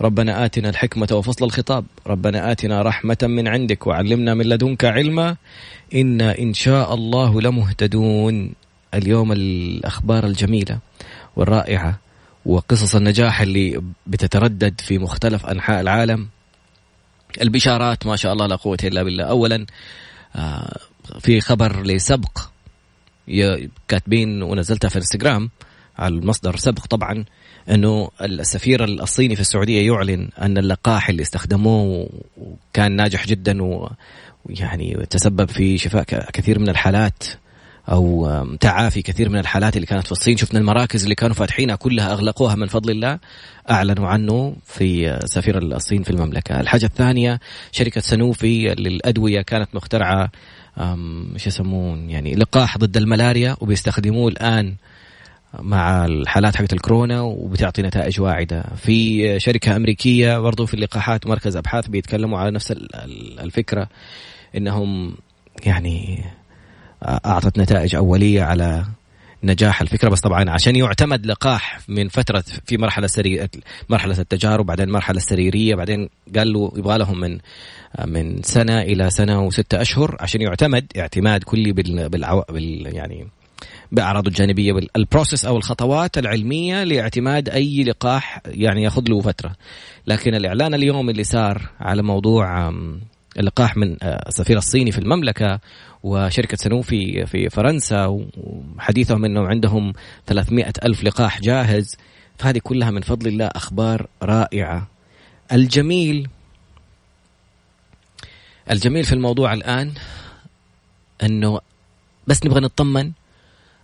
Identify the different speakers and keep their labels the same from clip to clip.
Speaker 1: ربنا آتنا الحكمة وفصل الخطاب ربنا آتنا رحمة من عندك وعلمنا من لدنك علما إنا إن شاء الله لمهتدون اليوم الأخبار الجميلة والرائعة وقصص النجاح اللي بتتردد في مختلف أنحاء العالم البشارات ما شاء الله لا قوة إلا بالله أولا آه، في خبر لسبق كاتبين ونزلتها في انستغرام على المصدر سبق طبعا انه السفير الصيني في السعوديه يعلن ان اللقاح اللي استخدموه كان ناجح جدا ويعني تسبب في شفاء كثير من الحالات او تعافي كثير من الحالات اللي كانت في الصين شفنا المراكز اللي كانوا فاتحينها كلها اغلقوها من فضل الله اعلنوا عنه في آه، سفير الصين في المملكه الحاجه الثانيه شركه سنوفي للادويه كانت مخترعه شو يسمون يعني لقاح ضد الملاريا وبيستخدموه الان مع الحالات حقت الكورونا وبتعطي نتائج واعده في شركه امريكيه برضو في اللقاحات مركز ابحاث بيتكلموا على نفس الفكره انهم يعني اعطت نتائج اوليه على نجاح الفكره بس طبعا عشان يعتمد لقاح من فتره في مرحله سري مرحله التجارب بعدين المرحله السريريه بعدين قال له يبغى لهم من من سنه الى سنه وستة اشهر عشان يعتمد اعتماد كلي بال, بالعو... بال يعني بأعراضه الجانبية البروسيس أو الخطوات العلمية لاعتماد أي لقاح يعني ياخذ له فترة لكن الإعلان اليوم اللي صار على موضوع اللقاح من آه، السفير الصيني في المملكة وشركة سنوفي في فرنسا وحديثهم أنه عندهم 300 ألف لقاح جاهز فهذه كلها من فضل الله أخبار رائعة الجميل الجميل في الموضوع الآن أنه بس نبغى نطمن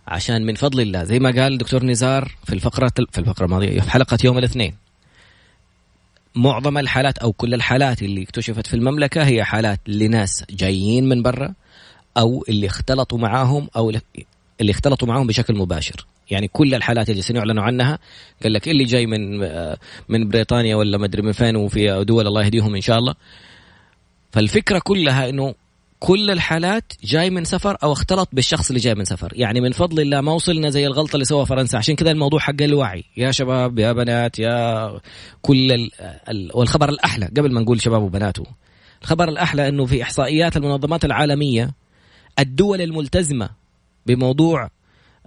Speaker 1: عشان من فضل الله زي ما قال الدكتور نزار في الفقرة في الفقرة الماضية في حلقة يوم الاثنين معظم الحالات أو كل الحالات اللي اكتشفت في المملكة هي حالات لناس جايين من برا أو اللي اختلطوا معاهم أو اللي اختلطوا معاهم بشكل مباشر يعني كل الحالات اللي سنعلنوا عنها قال لك اللي جاي من آه، من بريطانيا ولا مدري من فين وفي دول الله يهديهم ان شاء الله فالفكره كلها انه كل الحالات جاي من سفر او اختلط بالشخص اللي جاي من سفر يعني من فضل الله ما وصلنا زي الغلطه اللي سوى فرنسا عشان كذا الموضوع حق الوعي يا شباب يا بنات يا كل ال... ال... والخبر الاحلى قبل ما نقول شباب وبناته الخبر الاحلى انه في احصائيات المنظمات العالميه الدول الملتزمه بموضوع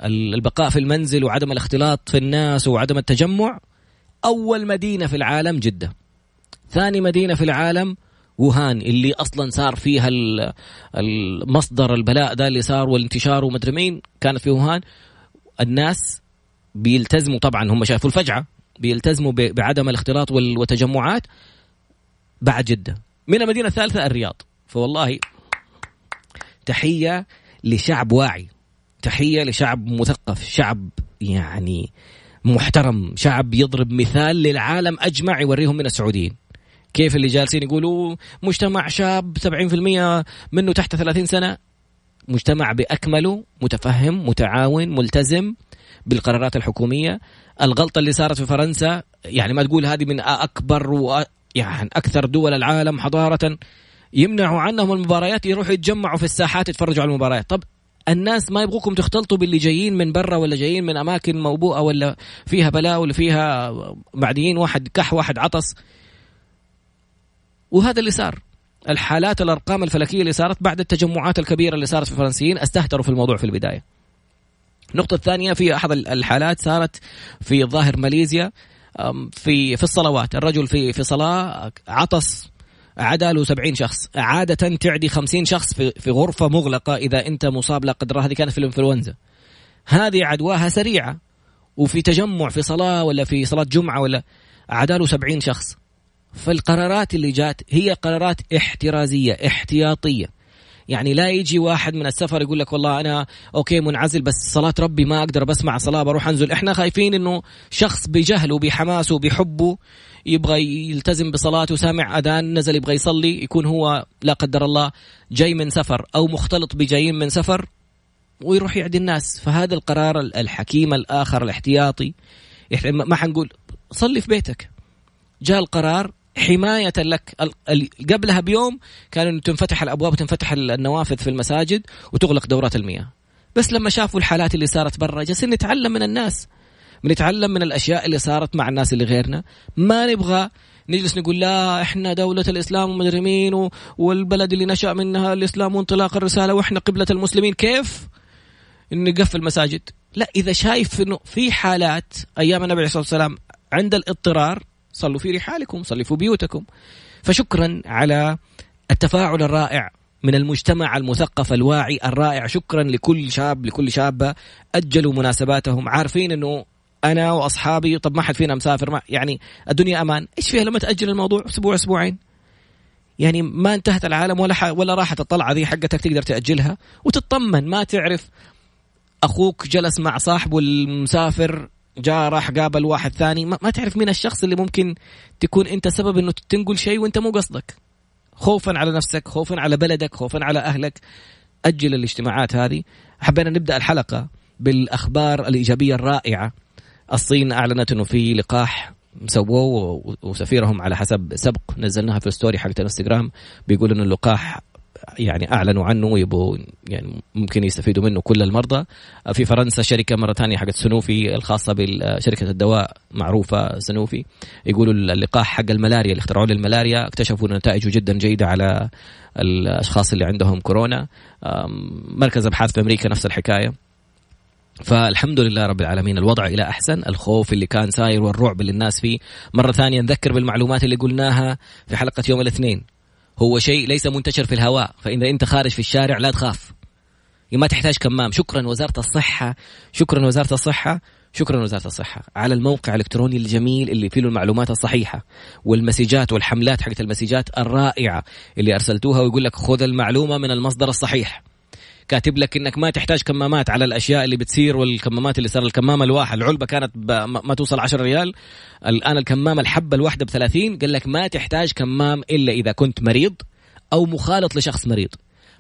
Speaker 1: البقاء في المنزل وعدم الاختلاط في الناس وعدم التجمع اول مدينه في العالم جده ثاني مدينه في العالم ووهان اللي اصلا صار فيها المصدر البلاء ده اللي صار والانتشار ومدري مين كانت في ووهان الناس بيلتزموا طبعا هم شافوا الفجعه بيلتزموا بعدم الاختلاط والتجمعات بعد جده من المدينه الثالثه الرياض فوالله تحيه لشعب واعي تحيه لشعب مثقف شعب يعني محترم شعب يضرب مثال للعالم اجمع يوريهم من السعوديين كيف اللي جالسين يقولوا مجتمع شاب 70% منه تحت 30 سنة مجتمع بأكمله متفهم متعاون ملتزم بالقرارات الحكومية الغلطة اللي صارت في فرنسا يعني ما تقول هذه من أكبر و... يعني أكثر دول العالم حضارة يمنعوا عنهم المباريات يروحوا يتجمعوا في الساحات يتفرجوا على المباريات طب الناس ما يبغوكم تختلطوا باللي جايين من برا ولا جايين من اماكن موبوءه ولا فيها بلاء ولا فيها معديين واحد كح واحد عطس وهذا اللي صار الحالات الارقام الفلكيه اللي صارت بعد التجمعات الكبيره اللي صارت في الفرنسيين استهتروا في الموضوع في البدايه. النقطة الثانية في أحد الحالات صارت في ظاهر ماليزيا في في الصلوات، الرجل في في صلاة عطس عدا له 70 شخص، عادة تعدي 50 شخص في في غرفة مغلقة إذا أنت مصاب لا قدر هذه كانت في الإنفلونزا. هذه عدواها سريعة وفي تجمع في صلاة ولا في صلاة جمعة ولا له 70 شخص فالقرارات اللي جات هي قرارات احترازيه احتياطيه يعني لا يجي واحد من السفر يقول لك والله انا اوكي منعزل بس صلاه ربي ما اقدر بسمع صلاه بروح انزل احنا خايفين انه شخص بجهله بحماسه بحبه يبغى يلتزم بصلاته سامع اذان نزل يبغى يصلي يكون هو لا قدر الله جاي من سفر او مختلط بجايين من سفر ويروح يعدي الناس فهذا القرار الحكيم الاخر الاحتياطي ما حنقول صلي في بيتك جاء القرار حماية لك قبلها بيوم كان تنفتح الأبواب وتنفتح النوافذ في المساجد وتغلق دورات المياه بس لما شافوا الحالات اللي صارت برا جالسين نتعلم من الناس بنتعلم من الاشياء اللي صارت مع الناس اللي غيرنا ما نبغى نجلس نقول لا احنا دولة الاسلام ومدري مين والبلد اللي نشأ منها الاسلام وانطلاق الرسالة واحنا قبلة المسلمين كيف نقفل مساجد لا اذا شايف انه في حالات ايام النبي عليه الصلاة والسلام عند الاضطرار صلوا في رحالكم صلوا في بيوتكم فشكرا على التفاعل الرائع من المجتمع المثقف الواعي الرائع شكرا لكل شاب لكل شابة أجلوا مناسباتهم عارفين أنه أنا وأصحابي طب ما حد فينا مسافر ما يعني الدنيا أمان إيش فيها لما تأجل الموضوع أسبوع أسبوعين يعني ما انتهت العالم ولا ولا راحت الطلعه ذي حقتك تقدر تاجلها وتطمن ما تعرف اخوك جلس مع صاحبه المسافر جاء راح قابل واحد ثاني ما, ما تعرف مين الشخص اللي ممكن تكون انت سبب انه تنقل شيء وانت مو قصدك خوفا على نفسك خوفا على بلدك خوفا على اهلك اجل الاجتماعات هذه حبينا نبدا الحلقه بالاخبار الايجابيه الرائعه الصين اعلنت انه في لقاح سووه وسفيرهم على حسب سبق نزلناها في الستوري حقت الانستغرام بيقول انه اللقاح يعني اعلنوا عنه ويبوا يعني ممكن يستفيدوا منه كل المرضى في فرنسا شركه مره ثانيه حقت سنوفي الخاصه بشركه الدواء معروفه سنوفي يقولوا اللقاح حق الملاريا اللي اخترعوه للملاريا اكتشفوا نتائجه جدا جيده على الاشخاص اللي عندهم كورونا مركز ابحاث في امريكا نفس الحكايه فالحمد لله رب العالمين الوضع الى احسن الخوف اللي كان ساير والرعب اللي الناس فيه مره ثانيه نذكر بالمعلومات اللي قلناها في حلقه يوم الاثنين هو شيء ليس منتشر في الهواء فإذا أنت خارج في الشارع لا تخاف إيه، ما تحتاج كمام شكرا وزارة الصحة شكرا وزارة الصحة شكرا وزارة الصحة على الموقع الإلكتروني الجميل اللي فيه المعلومات الصحيحة والمسجات والحملات حقت المسجات الرائعة اللي أرسلتوها ويقول لك خذ المعلومة من المصدر الصحيح كاتب لك انك ما تحتاج كمامات على الاشياء اللي بتصير والكمامات اللي صار الكمامه الواحد العلبه كانت ما توصل 10 ريال الان الكمامه الحبه الواحده ب 30 قال لك ما تحتاج كمام الا اذا كنت مريض او مخالط لشخص مريض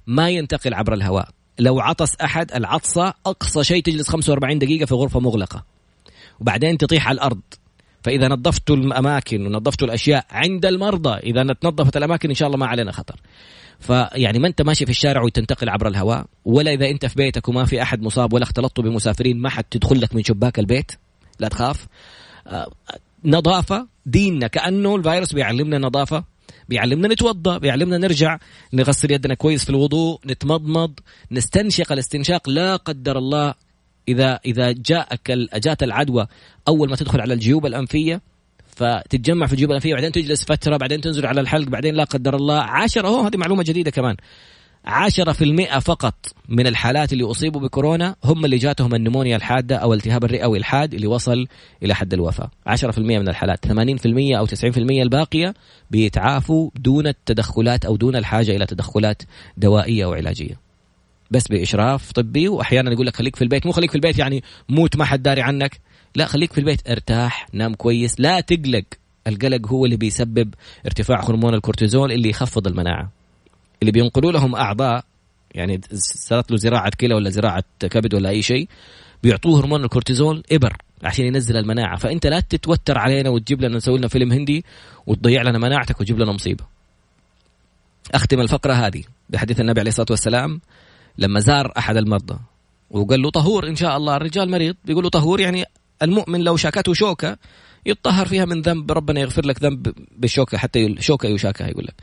Speaker 1: ما ينتقل عبر الهواء لو عطس احد العطسه اقصى شيء تجلس 45 دقيقه في غرفه مغلقه وبعدين تطيح على الارض فاذا نظفتوا الاماكن ونظفتوا الاشياء عند المرضى اذا تنظفت الاماكن ان شاء الله ما علينا خطر فيعني ما انت ماشي في الشارع وتنتقل عبر الهواء ولا اذا انت في بيتك وما في احد مصاب ولا اختلطت بمسافرين ما حد تدخل لك من شباك البيت لا تخاف آه، نظافه ديننا كانه الفيروس بيعلمنا نظافه بيعلمنا نتوضا بيعلمنا نرجع نغسل يدنا كويس في الوضوء نتمضمض نستنشق الاستنشاق لا قدر الله اذا اذا جاءك اجات العدوى اول ما تدخل على الجيوب الانفيه فتتجمع في الجيوب الانفيه وبعدين تجلس فتره بعدين تنزل على الحلق بعدين لا قدر الله 10 هو هذه معلومه جديده كمان 10% فقط من الحالات اللي اصيبوا بكورونا هم اللي جاتهم النمونيا الحاده او التهاب الرئوي الحاد اللي وصل الى حد الوفاه 10% من الحالات 80% او 90% الباقيه بيتعافوا دون التدخلات او دون الحاجه الى تدخلات دوائيه او علاجيه بس باشراف طبي واحيانا يقول لك خليك في البيت مو خليك في البيت يعني موت ما حد داري عنك لا خليك في البيت ارتاح نام كويس لا تقلق القلق هو اللي بيسبب ارتفاع هرمون الكورتيزول اللي يخفض المناعه اللي بينقلوا لهم اعضاء يعني صارت له زراعه كلى ولا زراعه كبد ولا اي شيء بيعطوه هرمون الكورتيزول ابر عشان ينزل المناعه فانت لا تتوتر علينا وتجيب لنا نسوي لنا فيلم هندي وتضيع لنا مناعتك وتجيب لنا مصيبه اختم الفقره هذه بحديث النبي عليه الصلاه والسلام لما زار احد المرضى وقال له طهور ان شاء الله الرجال مريض بيقول له طهور يعني المؤمن لو شاكته شوكة يتطهر فيها من ذنب ربنا يغفر لك ذنب بالشوكة حتى شوكة يشاكها يقول لك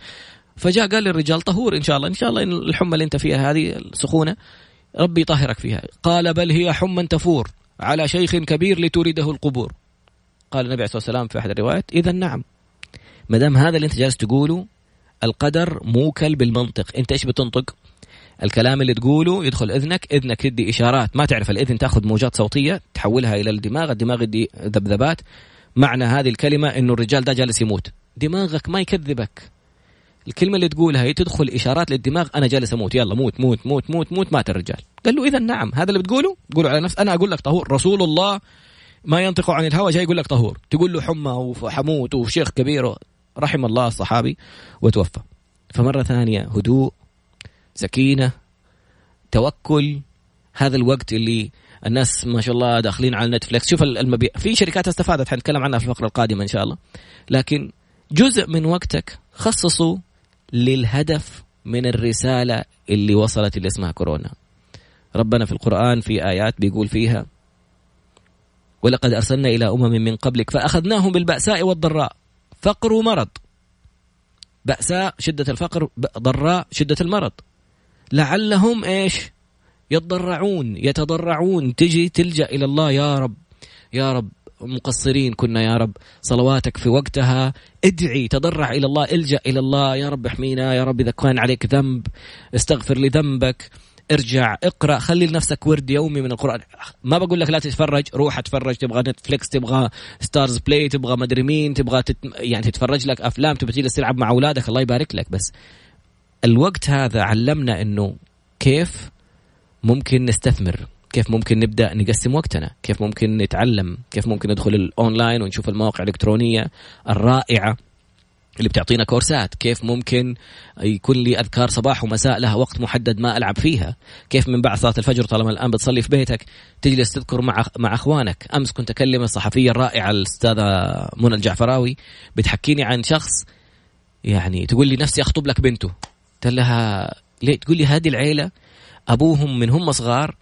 Speaker 1: فجاء قال للرجال طهور إن شاء الله إن شاء الله إن الحمى اللي أنت فيها هذه السخونة ربي يطهرك فيها قال بل هي حمى تفور على شيخ كبير لتريده القبور قال النبي عليه الصلاة والسلام في أحد الروايات إذا نعم ما دام هذا اللي أنت جالس تقوله القدر موكل بالمنطق أنت إيش بتنطق الكلام اللي تقوله يدخل اذنك اذنك يدي اشارات ما تعرف الاذن تاخذ موجات صوتيه تحولها الى الدماغ الدماغ يدي ذبذبات معنى هذه الكلمه انه الرجال ده جالس يموت دماغك ما يكذبك الكلمه اللي تقولها هي تدخل اشارات للدماغ انا جالس اموت يلا موت موت موت موت موت مات الرجال قال له اذا نعم هذا اللي بتقوله تقوله على نفس انا اقول لك طهور رسول الله ما ينطق عن الهوى جاي يقول لك طهور تقول له حمى وحموت وشيخ كبير رحم الله الصحابي وتوفى فمره ثانيه هدوء سكينه توكل هذا الوقت اللي الناس ما شاء الله داخلين على نتفلكس شوف المبيع في شركات استفادت حنتكلم عنها في الفقره القادمه ان شاء الله لكن جزء من وقتك خصصه للهدف من الرساله اللي وصلت اللي اسمها كورونا ربنا في القران في ايات بيقول فيها ولقد ارسلنا الى امم من قبلك فاخذناهم بالباساء والضراء فقر ومرض بأساء شدة الفقر ضراء شدة المرض لعلهم ايش يتضرعون يتضرعون تجي تلجا الى الله يا رب يا رب مقصرين كنا يا رب صلواتك في وقتها ادعي تضرع الى الله الجا الى الله يا رب احمينا يا رب اذا كان عليك ذنب استغفر لذنبك ارجع اقرا خلي لنفسك ورد يومي من القران ما بقول لك لا تتفرج روح اتفرج تبغى نتفليكس تبغى ستارز بلاي تبغى مدري مين تبغى تت... يعني تتفرج لك افلام تبغى تجلس تلعب مع اولادك الله يبارك لك بس الوقت هذا علمنا انه كيف ممكن نستثمر كيف ممكن نبدا نقسم وقتنا كيف ممكن نتعلم كيف ممكن ندخل الاونلاين ونشوف المواقع الالكترونيه الرائعه اللي بتعطينا كورسات كيف ممكن يكون لي أذكار صباح ومساء لها وقت محدد ما ألعب فيها كيف من بعد صلاة الفجر طالما الآن بتصلي في بيتك تجلس تذكر مع, مع أخوانك أمس كنت أكلم الصحفية الرائعة الأستاذة منى الجعفراوي بتحكيني عن شخص يعني تقول لي نفسي أخطب لك بنته قلت لها ليه تقول لي هذه العيلة أبوهم من هم صغار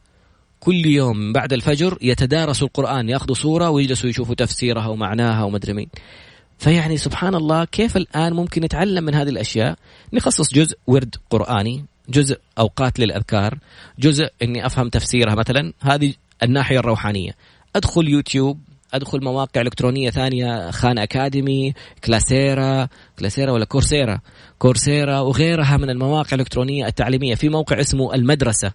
Speaker 1: كل يوم بعد الفجر يتدارسوا القرآن ياخذوا صورة ويجلسوا يشوفوا تفسيرها ومعناها ومدري مين فيعني سبحان الله كيف الآن ممكن نتعلم من هذه الأشياء نخصص جزء ورد قرآني جزء أوقات للأذكار جزء أني أفهم تفسيرها مثلا هذه الناحية الروحانية أدخل يوتيوب ادخل مواقع الكترونيه ثانيه خان اكاديمي كلاسيرا كلاسيرا ولا كورسيرا كورسيرا وغيرها من المواقع الالكترونيه التعليميه في موقع اسمه المدرسه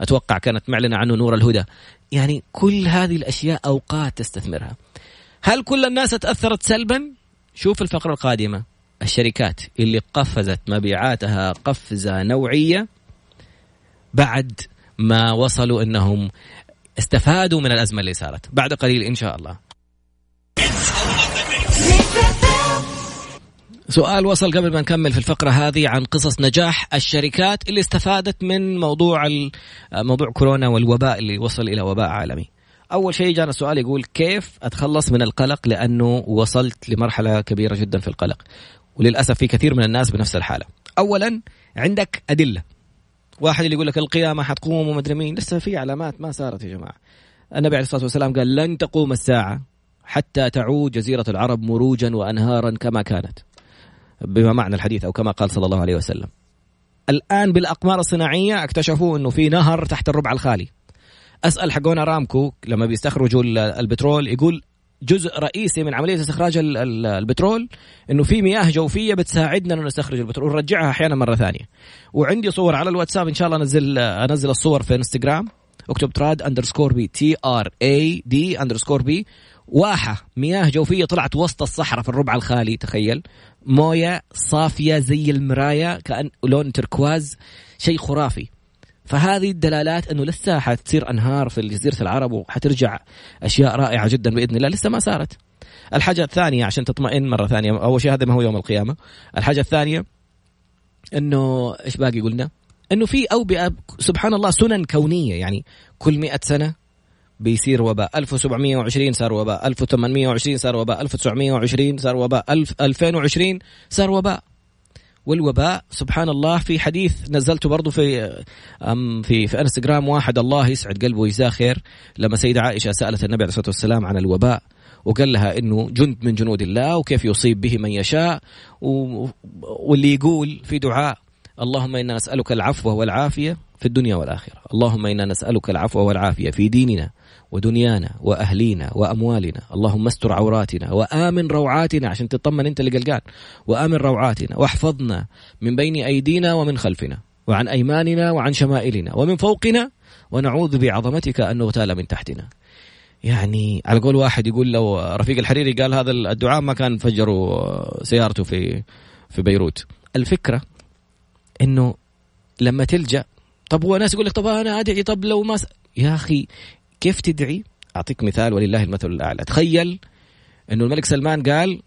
Speaker 1: اتوقع كانت معلنه عنه نور الهدى يعني كل هذه الاشياء اوقات تستثمرها هل كل الناس تاثرت سلبا شوف الفقره القادمه الشركات اللي قفزت مبيعاتها قفزه نوعيه بعد ما وصلوا انهم استفادوا من الازمه اللي صارت بعد قليل ان شاء الله سؤال وصل قبل ما نكمل في الفقرة هذه عن قصص نجاح الشركات اللي استفادت من موضوع موضوع كورونا والوباء اللي وصل إلى وباء عالمي. أول شيء جانا السؤال يقول كيف أتخلص من القلق لأنه وصلت لمرحلة كبيرة جدا في القلق. وللأسف في كثير من الناس بنفس الحالة. أولا عندك أدلة واحد اللي يقول لك القيامه حتقوم ومدري مين لسه في علامات ما صارت يا جماعه النبي عليه الصلاه والسلام قال لن تقوم الساعه حتى تعود جزيره العرب مروجا وانهارا كما كانت بما معنى الحديث او كما قال صلى الله عليه وسلم الان بالاقمار الصناعيه اكتشفوا انه في نهر تحت الربع الخالي اسال حقون ارامكو لما بيستخرجوا البترول يقول جزء رئيسي من عمليه استخراج البترول انه في مياه جوفيه بتساعدنا انه نستخرج البترول ونرجعها احيانا مره ثانيه وعندي صور على الواتساب ان شاء الله انزل انزل الصور في انستغرام اكتب تراد اندرسكور بي تي ار اي دي اندرسكور بي واحه مياه جوفيه طلعت وسط الصحراء في الربع الخالي تخيل مويه صافيه زي المرايه كان لون تركواز شيء خرافي فهذه الدلالات انه لسه حتصير انهار في جزيره العرب وحترجع اشياء رائعه جدا باذن الله لسه ما صارت. الحاجه الثانيه عشان تطمئن مره ثانيه اول شيء هذا ما هو يوم القيامه. الحاجه الثانيه انه ايش باقي قلنا؟ انه في اوبئه سبحان الله سنن كونيه يعني كل 100 سنه بيصير وباء 1720 صار وباء 1820 صار وباء 1920 صار وباء 1000 2020 صار وباء والوباء سبحان الله في حديث نزلته برضو في في في انستغرام واحد الله يسعد قلبه ويجزاه خير لما سيدة عائشة سألت النبي عليه الصلاة والسلام عن الوباء وقال لها انه جند من جنود الله وكيف يصيب به من يشاء واللي يقول في دعاء اللهم انا نسالك العفو والعافيه في الدنيا والاخره، اللهم انا نسالك العفو والعافيه في ديننا ودنيانا واهلينا واموالنا، اللهم استر عوراتنا وامن روعاتنا عشان تطمن انت اللي قلقان، وامن روعاتنا واحفظنا من بين ايدينا ومن خلفنا، وعن ايماننا وعن شمائلنا ومن فوقنا ونعوذ بعظمتك ان نغتال من تحتنا. يعني على قول واحد يقول لو رفيق الحريري قال هذا الدعاء ما كان فجروا سيارته في في بيروت. الفكره انه لما تلجا طب هو ناس يقول لك طب انا ادعي طب لو ما س... يا اخي كيف تدعي؟ اعطيك مثال ولله المثل الاعلى، تخيل انه الملك سلمان قال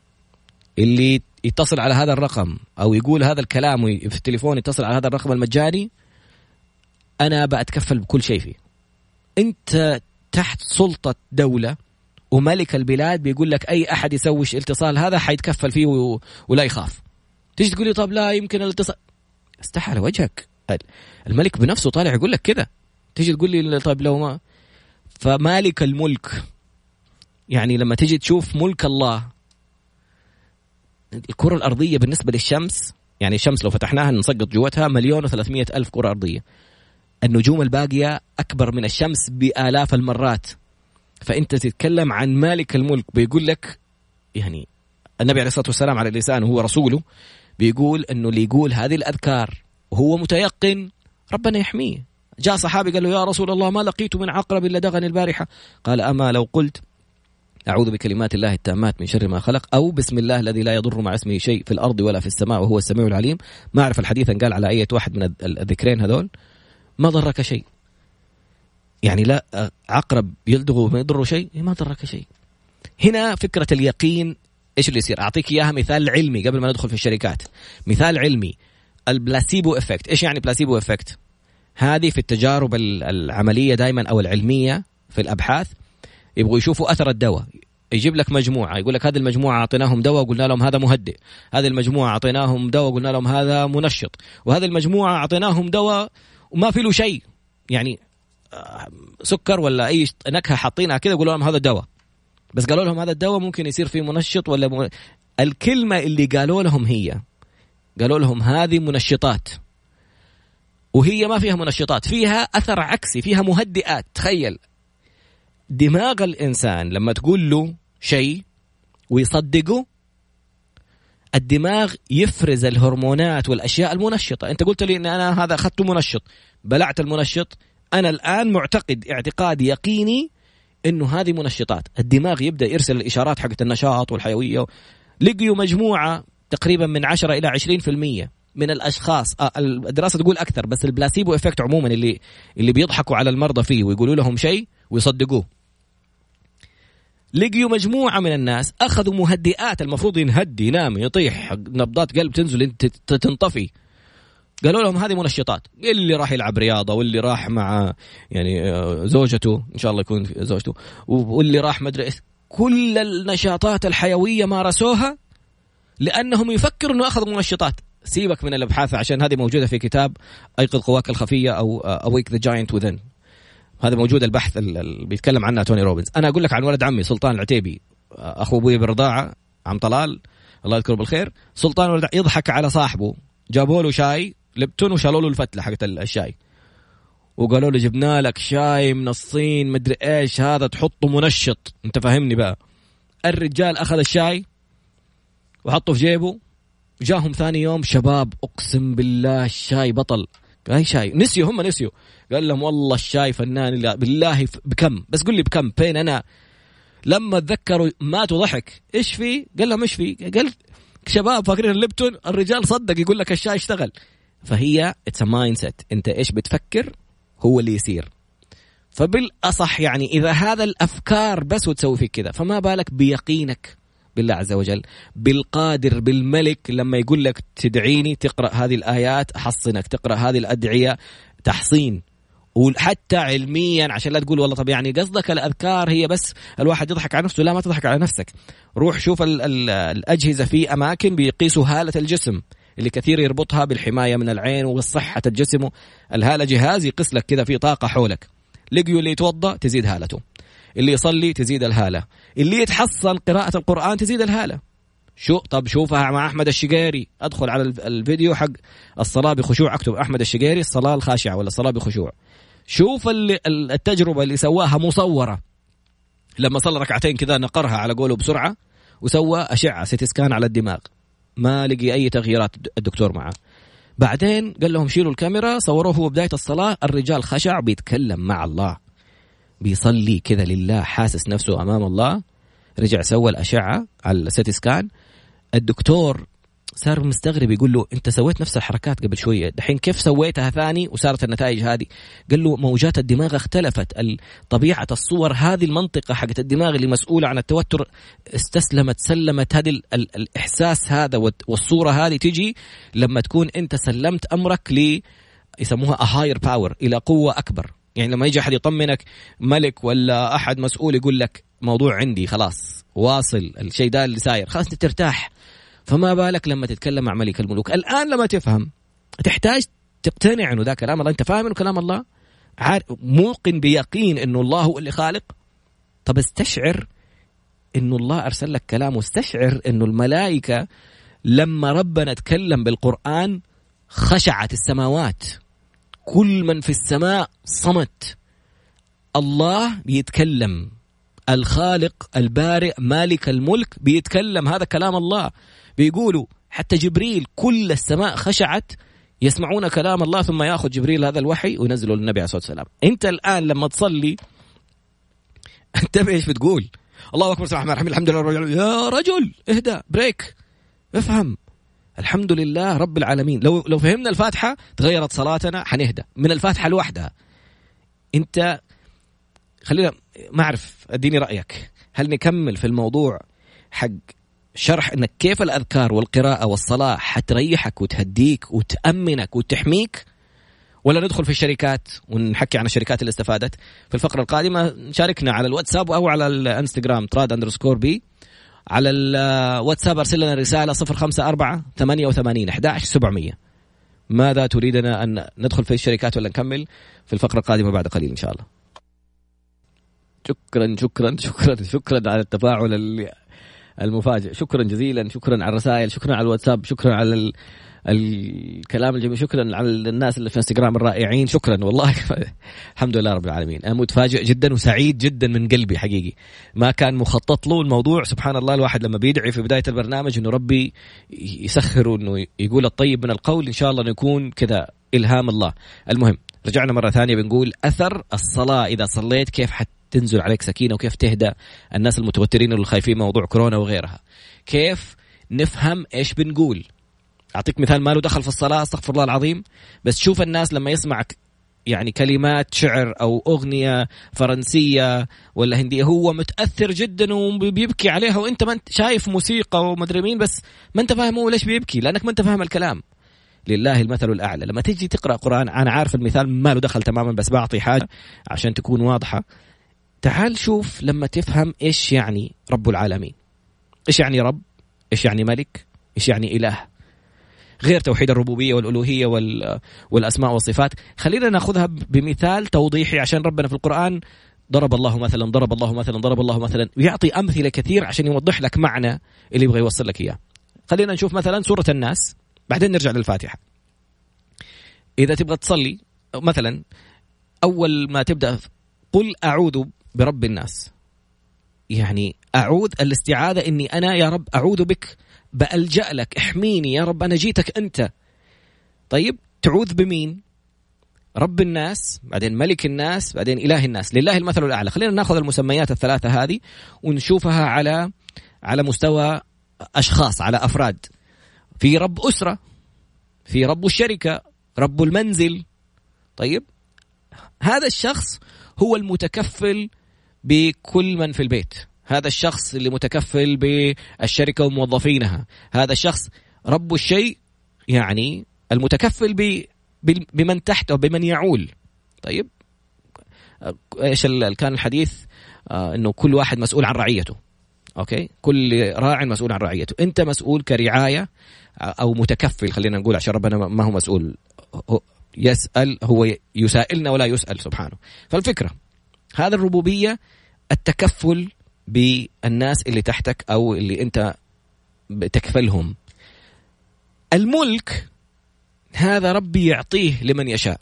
Speaker 1: اللي يتصل على هذا الرقم او يقول هذا الكلام في التليفون يتصل على هذا الرقم المجاني انا بتكفل بكل شيء فيه. انت تحت سلطه دوله وملك البلاد بيقول لك اي احد يسوي الاتصال هذا حيتكفل فيه ولا يخاف. تيجي تقول لي طب لا يمكن الاتصال استحى على وجهك الملك بنفسه طالع يقول لك كده تيجي تقول لي طيب لو ما فمالك الملك يعني لما تيجي تشوف ملك الله الكرة الأرضية بالنسبة للشمس يعني الشمس لو فتحناها نسقط جوتها مليون وثلاثمية ألف كرة أرضية النجوم الباقية أكبر من الشمس بآلاف المرات فأنت تتكلم عن مالك الملك بيقول لك يعني النبي عليه الصلاة والسلام على اللسان هو رسوله بيقول انه اللي يقول هذه الاذكار وهو متيقن ربنا يحميه جاء صحابي قال له يا رسول الله ما لقيت من عقرب الا دغني البارحه قال اما لو قلت أعوذ بكلمات الله التامات من شر ما خلق أو بسم الله الذي لا يضر مع اسمه شيء في الأرض ولا في السماء وهو السميع العليم ما أعرف الحديث أن قال على أي واحد من الذكرين هذول ما ضرك شيء يعني لا عقرب يلدغه ما يضره شيء ما ضرك شيء هنا فكرة اليقين ايش اللي يصير؟ اعطيك اياها مثال علمي قبل ما ندخل في الشركات. مثال علمي البلاسيبو افكت، ايش يعني بلاسيبو افكت؟ هذه في التجارب العمليه دائما او العلميه في الابحاث يبغوا يشوفوا اثر الدواء، يجيب لك مجموعه يقول لك هذه المجموعه اعطيناهم دواء وقلنا لهم هذا مهدئ، هذه المجموعه اعطيناهم دواء وقلنا لهم هذا منشط، وهذه المجموعه اعطيناهم دواء وما في له شيء، يعني آه، سكر ولا اي نكهه حاطينها كذا يقولوا لهم هذا دواء. بس قالوا لهم هذا الدواء ممكن يصير فيه منشط ولا م... الكلمة اللي قالوا لهم هي قالوا لهم هذه منشطات وهي ما فيها منشطات فيها أثر عكسي فيها مهدئات تخيل دماغ الإنسان لما تقول له شيء ويصدقه الدماغ يفرز الهرمونات والاشياء المنشطه، انت قلت لي ان انا هذا اخذته منشط، بلعت المنشط، انا الان معتقد اعتقاد يقيني انه هذه منشطات الدماغ يبدا يرسل الاشارات حقت النشاط والحيويه لقيوا مجموعه تقريبا من 10 الى 20% من الاشخاص آه، الدراسه تقول اكثر بس البلاسيبو افكت عموما اللي اللي بيضحكوا على المرضى فيه ويقولوا لهم شيء ويصدقوه لقيوا مجموعه من الناس اخذوا مهدئات المفروض ينهدي ينام يطيح نبضات قلب تنزل تنطفي قالوا لهم هذه منشطات اللي راح يلعب رياضه واللي راح مع يعني آه، زوجته ان شاء الله يكون زوجته واللي راح مدري ايش كل النشاطات الحيويه مارسوها لانهم يفكروا انه اخذوا منشطات سيبك من الابحاث عشان هذه موجوده في كتاب ايقظ قواك الخفيه او اويك ذا جاينت وذن هذا موجود البحث اللي بيتكلم عنه توني روبنز انا اقول لك عن ولد عمي سلطان العتيبي آه، اخو ابوي بالرضاعه عم طلال الله يذكره بالخير سلطان يضحك على صاحبه جابوا له شاي لبتون وشالوا له الفتله حقت الشاي وقالوا له جبنا لك شاي من الصين مدري ايش هذا تحطه منشط انت فاهمني بقى الرجال اخذ الشاي وحطه في جيبه جاهم ثاني يوم شباب اقسم بالله الشاي بطل اي شاي نسيوا هم نسيوا قال لهم والله الشاي فنان لا بالله بكم بس قل لي بكم فين انا لما تذكروا ماتوا ضحك ايش في قال لهم ايش في قال شباب فاكرين الليبتون الرجال صدق يقول لك الشاي اشتغل فهي اتس مايند سيت انت ايش بتفكر هو اللي يصير فبالاصح يعني اذا هذا الافكار بس وتسوي فيك كذا فما بالك بيقينك بالله عز وجل بالقادر بالملك لما يقول لك تدعيني تقرا هذه الايات احصنك تقرا هذه الادعيه تحصين وحتى علميا عشان لا تقول والله طب يعني قصدك الاذكار هي بس الواحد يضحك على نفسه لا ما تضحك على نفسك روح شوف الـ الـ الاجهزه في اماكن بيقيسوا هاله الجسم اللي كثير يربطها بالحمايه من العين وصحه الجسم الهاله جهاز يقيس لك كذا في طاقه حولك لقيوا اللي يتوضا تزيد هالته اللي يصلي تزيد الهاله اللي يتحصن قراءه القران تزيد الهاله شو طب شوفها مع احمد الشقيري ادخل على الفيديو حق الصلاه بخشوع اكتب احمد الشقيري الصلاه الخاشعه ولا الصلاه بخشوع شوف التجربه اللي سواها مصوره لما صلى ركعتين كذا نقرها على قوله بسرعه وسوى اشعه سيتي سكان على الدماغ ما لقي اي تغييرات الدكتور معه بعدين قال لهم شيلوا الكاميرا صوروه هو بدايه الصلاه الرجال خشع بيتكلم مع الله بيصلي كذا لله حاسس نفسه امام الله رجع سوى الاشعه على السيتي سكان الدكتور صار مستغرب يقول له انت سويت نفس الحركات قبل شويه دحين كيف سويتها ثاني وصارت النتائج هذه قال له موجات الدماغ اختلفت طبيعه الصور هذه المنطقه حقت الدماغ اللي مسؤوله عن التوتر استسلمت سلمت هذه الاحساس هذا والصوره هذه تجي لما تكون انت سلمت امرك ل يسموها هاير باور الى قوه اكبر يعني لما يجي احد يطمنك ملك ولا احد مسؤول يقول لك موضوع عندي خلاص واصل الشيء ده اللي ساير خلاص ترتاح فما بالك لما تتكلم مع ملك الملوك الآن لما تفهم تحتاج تقتنع أنه ذا كلام الله أنت فاهم أنه كلام الله عارف موقن بيقين أنه الله هو اللي خالق طب استشعر أنه الله أرسل لك كلام واستشعر أنه الملائكة لما ربنا تكلم بالقرآن خشعت السماوات كل من في السماء صمت الله بيتكلم الخالق البارئ مالك الملك بيتكلم هذا كلام الله بيقولوا حتى جبريل كل السماء خشعت يسمعون كلام الله ثم ياخذ جبريل هذا الوحي وينزله للنبي عليه الصلاه والسلام انت الان لما تصلي انتبه ايش بتقول الله اكبر سبحان الرحمن الحمد لله رب العالمين يا رجل اهدى بريك افهم الحمد لله رب العالمين لو لو فهمنا الفاتحه تغيرت صلاتنا حنهدى من الفاتحه لوحدها انت خلينا ما اعرف اديني رايك هل نكمل في الموضوع حق شرح انك كيف الاذكار والقراءه والصلاه حتريحك وتهديك وتامنك وتحميك ولا ندخل في الشركات ونحكي عن الشركات اللي استفادت في الفقره القادمه شاركنا على الواتساب او على الانستغرام تراد اندرسكور بي على الواتساب ارسل لنا رساله 054 88 11700 ماذا تريدنا ان ندخل في الشركات ولا نكمل في الفقره القادمه بعد قليل ان شاء الله شكرا شكرا شكرا شكرا على التفاعل المفاجئ شكرا جزيلا شكرا على الرسائل شكرا على الواتساب شكرا على ال... الكلام الجميل شكرا على الناس اللي في انستغرام الرائعين شكرا والله الحمد لله رب العالمين انا متفاجئ جدا وسعيد جدا من قلبي حقيقي ما كان مخطط له الموضوع سبحان الله الواحد لما بيدعي في بدايه البرنامج انه ربي يسخره انه يقول الطيب من القول ان شاء الله نكون كذا الهام الله المهم رجعنا مره ثانيه بنقول اثر الصلاه اذا صليت كيف حت تنزل عليك سكينه وكيف تهدى الناس المتوترين والخايفين من موضوع كورونا وغيرها كيف نفهم ايش بنقول اعطيك مثال ما له دخل في الصلاه استغفر الله العظيم بس شوف الناس لما يسمعك يعني كلمات شعر او اغنيه فرنسيه ولا هنديه هو متاثر جدا وبيبكي عليها وانت ما انت شايف موسيقى ومدري مين بس ما انت فاهم هو ليش بيبكي لانك ما انت فاهم الكلام لله المثل الاعلى لما تيجي تقرا قران انا عارف المثال ما له دخل تماما بس بعطي حاجه عشان تكون واضحه تعال شوف لما تفهم ايش يعني رب العالمين ايش يعني رب ايش يعني ملك ايش يعني اله غير توحيد الربوبيه والالوهيه والاسماء والصفات خلينا ناخذها بمثال توضيحي عشان ربنا في القران ضرب الله مثلا ضرب الله مثلا ضرب الله مثلا ويعطي امثله كثير عشان يوضح لك معنى اللي يبغى يوصل لك اياه خلينا نشوف مثلا سوره الناس بعدين نرجع للفاتحه اذا تبغى تصلي مثلا اول ما تبدا قل اعوذ برب الناس يعني أعوذ الاستعاذة إني أنا يا رب أعوذ بك بألجأ لك احميني يا رب أنا جيتك أنت طيب تعوذ بمين رب الناس بعدين ملك الناس بعدين إله الناس لله المثل الأعلى خلينا ناخذ المسميات الثلاثة هذه ونشوفها على على مستوى أشخاص على أفراد في رب أسرة في رب الشركة رب المنزل طيب هذا الشخص هو المتكفل بكل من في البيت هذا الشخص اللي متكفل بالشركه وموظفينها هذا الشخص رب الشيء يعني المتكفل ب بمن تحته بمن يعول طيب ايش كان الحديث آه انه كل واحد مسؤول عن رعيته اوكي كل راع مسؤول عن رعيته انت مسؤول كرعايه آه، او متكفل خلينا نقول عشان ربنا ما هو مسؤول يسال هو يسائلنا ولا يسال سبحانه فالفكره هذا الربوبيه التكفل بالناس اللي تحتك او اللي انت بتكفلهم الملك هذا ربي يعطيه لمن يشاء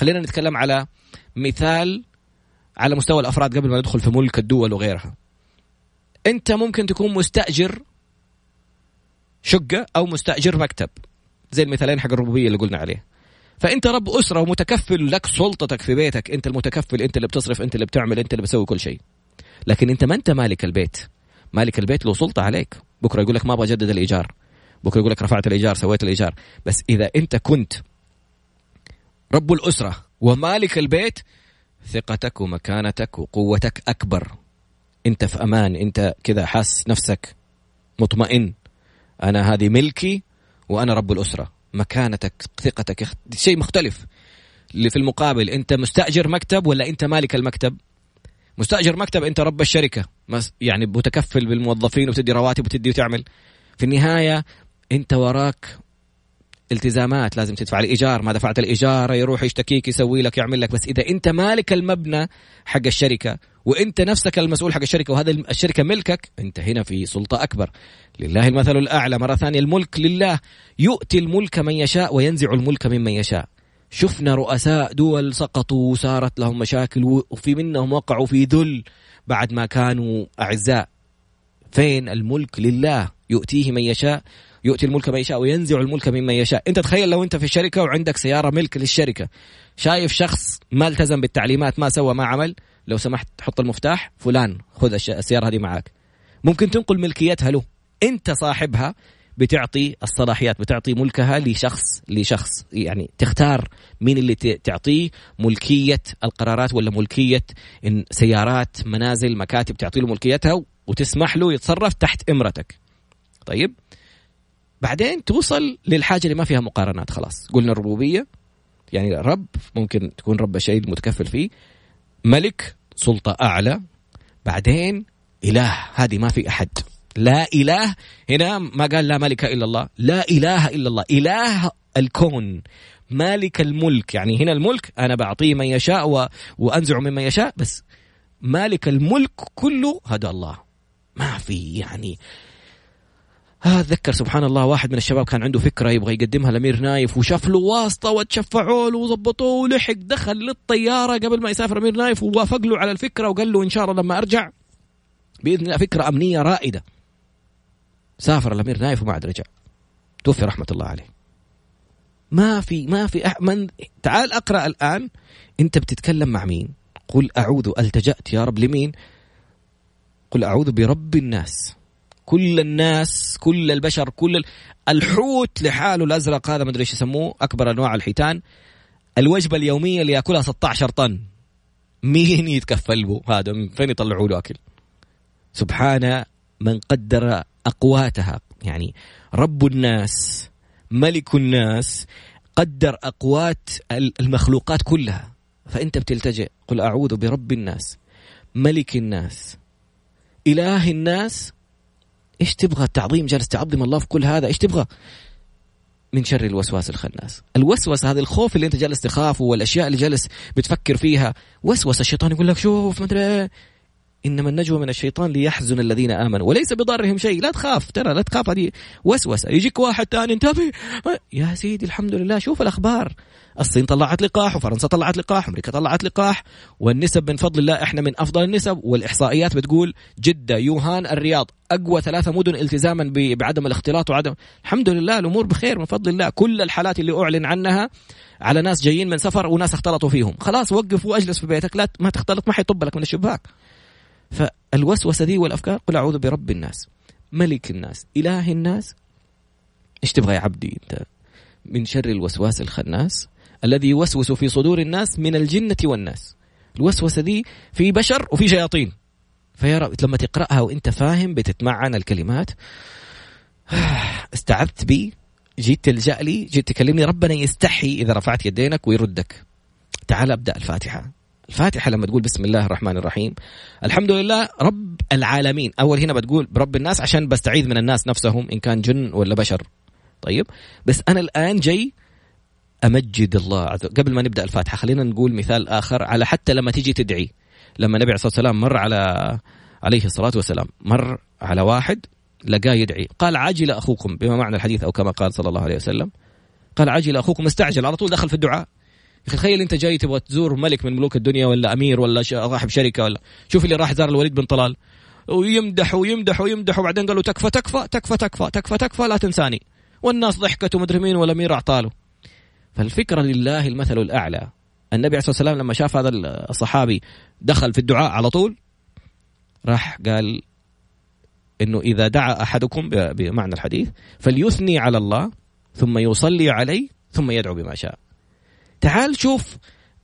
Speaker 1: خلينا نتكلم على مثال على مستوى الافراد قبل ما ندخل في ملك الدول وغيرها انت ممكن تكون مستاجر شقه او مستاجر مكتب زي المثالين حق الربوبيه اللي قلنا عليه فانت رب اسره ومتكفل لك سلطتك في بيتك انت المتكفل انت اللي بتصرف انت اللي بتعمل انت اللي بتسوي كل شيء لكن انت ما انت مالك البيت مالك البيت له سلطه عليك بكره يقول لك ما ابغى اجدد الايجار بكره يقول لك رفعت الايجار سويت الايجار بس اذا انت كنت رب الاسره ومالك البيت ثقتك ومكانتك وقوتك اكبر انت في امان انت كذا حاس نفسك مطمئن انا هذه ملكي وانا رب الاسره مكانتك ثقتك شيء مختلف اللي في المقابل انت مستاجر مكتب ولا انت مالك المكتب مستاجر مكتب انت رب الشركه يعني متكفل بالموظفين وتدي رواتب وتدي وتعمل في النهايه انت وراك التزامات لازم تدفع الايجار ما دفعت الايجار يروح يشتكيك يسوي لك يعمل لك بس اذا انت مالك المبنى حق الشركه وانت نفسك المسؤول حق الشركه وهذه الشركه ملكك انت هنا في سلطه اكبر لله المثل الاعلى مره ثانيه الملك لله يؤتي الملك من يشاء وينزع الملك ممن يشاء شفنا رؤساء دول سقطوا وصارت لهم مشاكل وفي منهم وقعوا في ذل بعد ما كانوا اعزاء فين الملك لله يؤتيه من يشاء يؤتي الملك من يشاء وينزع الملك ممن يشاء انت تخيل لو انت في الشركه وعندك سياره ملك للشركه شايف شخص ما التزم بالتعليمات ما سوى ما عمل لو سمحت حط المفتاح فلان خذ السياره هذه معك ممكن تنقل ملكيتها له انت صاحبها بتعطي الصلاحيات بتعطي ملكها لشخص لشخص يعني تختار مين اللي تعطيه ملكية القرارات ولا ملكية إن سيارات منازل مكاتب تعطي له ملكيتها وتسمح له يتصرف تحت إمرتك طيب بعدين توصل للحاجه اللي ما فيها مقارنات خلاص قلنا الربوبيه يعني رب ممكن تكون رب شيء متكفل فيه ملك سلطه اعلى بعدين اله هذه ما في احد لا اله هنا ما قال لا ملك الا الله لا اله الا الله اله الكون مالك الملك يعني هنا الملك انا بعطيه من يشاء و... وانزع ممن يشاء بس مالك الملك كله هذا الله ما في يعني اتذكر سبحان الله واحد من الشباب كان عنده فكره يبغى يقدمها لامير نايف وشاف له واسطه وتشفعوا له وظبطوه ولحق دخل للطياره قبل ما يسافر امير نايف ووافق له على الفكره وقال له ان شاء الله لما ارجع باذن الله فكره امنيه رائده سافر الامير نايف وما عاد رجع توفي رحمه الله عليه ما في ما في من تعال اقرا الان انت بتتكلم مع مين قل اعوذ التجأت يا رب لمين قل اعوذ برب الناس كل الناس كل البشر كل الحوت لحاله الازرق هذا ما ادري ايش يسموه اكبر انواع الحيتان الوجبه اليوميه اللي ياكلها 16 طن مين يتكفل به هذا من فين يطلعوا له اكل سبحان من قدر اقواتها يعني رب الناس ملك الناس قدر اقوات المخلوقات كلها فانت بتلتجئ قل اعوذ برب الناس ملك الناس اله الناس ايش تبغى التعظيم جالس تعظم الله في كل هذا ايش تبغى من شر الوسواس الخناس الوسوسه هذا الخوف اللي انت جالس تخافه والاشياء اللي جالس بتفكر فيها وسوسه الشيطان يقول لك شوف ما ادري إيه. انما النجوى من الشيطان ليحزن الذين امنوا وليس بضرهم شيء لا تخاف ترى لا تخاف هذه وسوسه يجيك واحد ثاني انتبه يا سيدي الحمد لله شوف الاخبار الصين طلعت لقاح وفرنسا طلعت لقاح امريكا طلعت لقاح والنسب من فضل الله احنا من افضل النسب والاحصائيات بتقول جده يوهان الرياض اقوى ثلاثه مدن التزاما بعدم الاختلاط وعدم الحمد لله الامور بخير من فضل الله كل الحالات اللي اعلن عنها على ناس جايين من سفر وناس اختلطوا فيهم خلاص وقف واجلس في بيتك لا ما تختلط ما حيطب لك من الشباك فالوسوسه دي والافكار قل اعوذ برب الناس ملك الناس اله الناس ايش تبغى يا عبدي انت من شر الوسواس الخناس الذي يوسوس في صدور الناس من الجنة والناس الوسوسة دي في بشر وفي شياطين فيرى لما تقرأها وانت فاهم بتتمعن الكلمات استعذت بي جيت تلجأ لي جيت تكلمني ربنا يستحي إذا رفعت يدينك ويردك تعال أبدأ الفاتحة الفاتحة لما تقول بسم الله الرحمن الرحيم الحمد لله رب العالمين أول هنا بتقول برب الناس عشان بستعيذ من الناس نفسهم إن كان جن ولا بشر طيب بس أنا الآن جاي امجد الله عز وجل قبل ما نبدا الفاتحه خلينا نقول مثال اخر على حتى لما تيجي تدعي لما النبي عليه الصلاه والسلام مر على عليه الصلاه والسلام مر على واحد لقاه يدعي قال عجل اخوكم بما معنى الحديث او كما قال صلى الله عليه وسلم قال عجل اخوكم استعجل على طول دخل في الدعاء يا تخيل انت جاي تبغى تزور ملك من ملوك الدنيا ولا امير ولا صاحب شركه ولا شوف اللي راح زار الوليد بن طلال ويمدح ويمدح ويمدح وبعدين قالوا تكفى تكفى تكفى تكفى تكفى تكفى لا تنساني والناس ضحكت ومدري مين والامير اعطاله فالفكرة لله المثل الأعلى النبي عليه الصلاة والسلام لما شاف هذا الصحابي دخل في الدعاء على طول راح قال انه اذا دعا احدكم بمعنى الحديث فليثني على الله ثم يصلي عليه ثم يدعو بما شاء. تعال شوف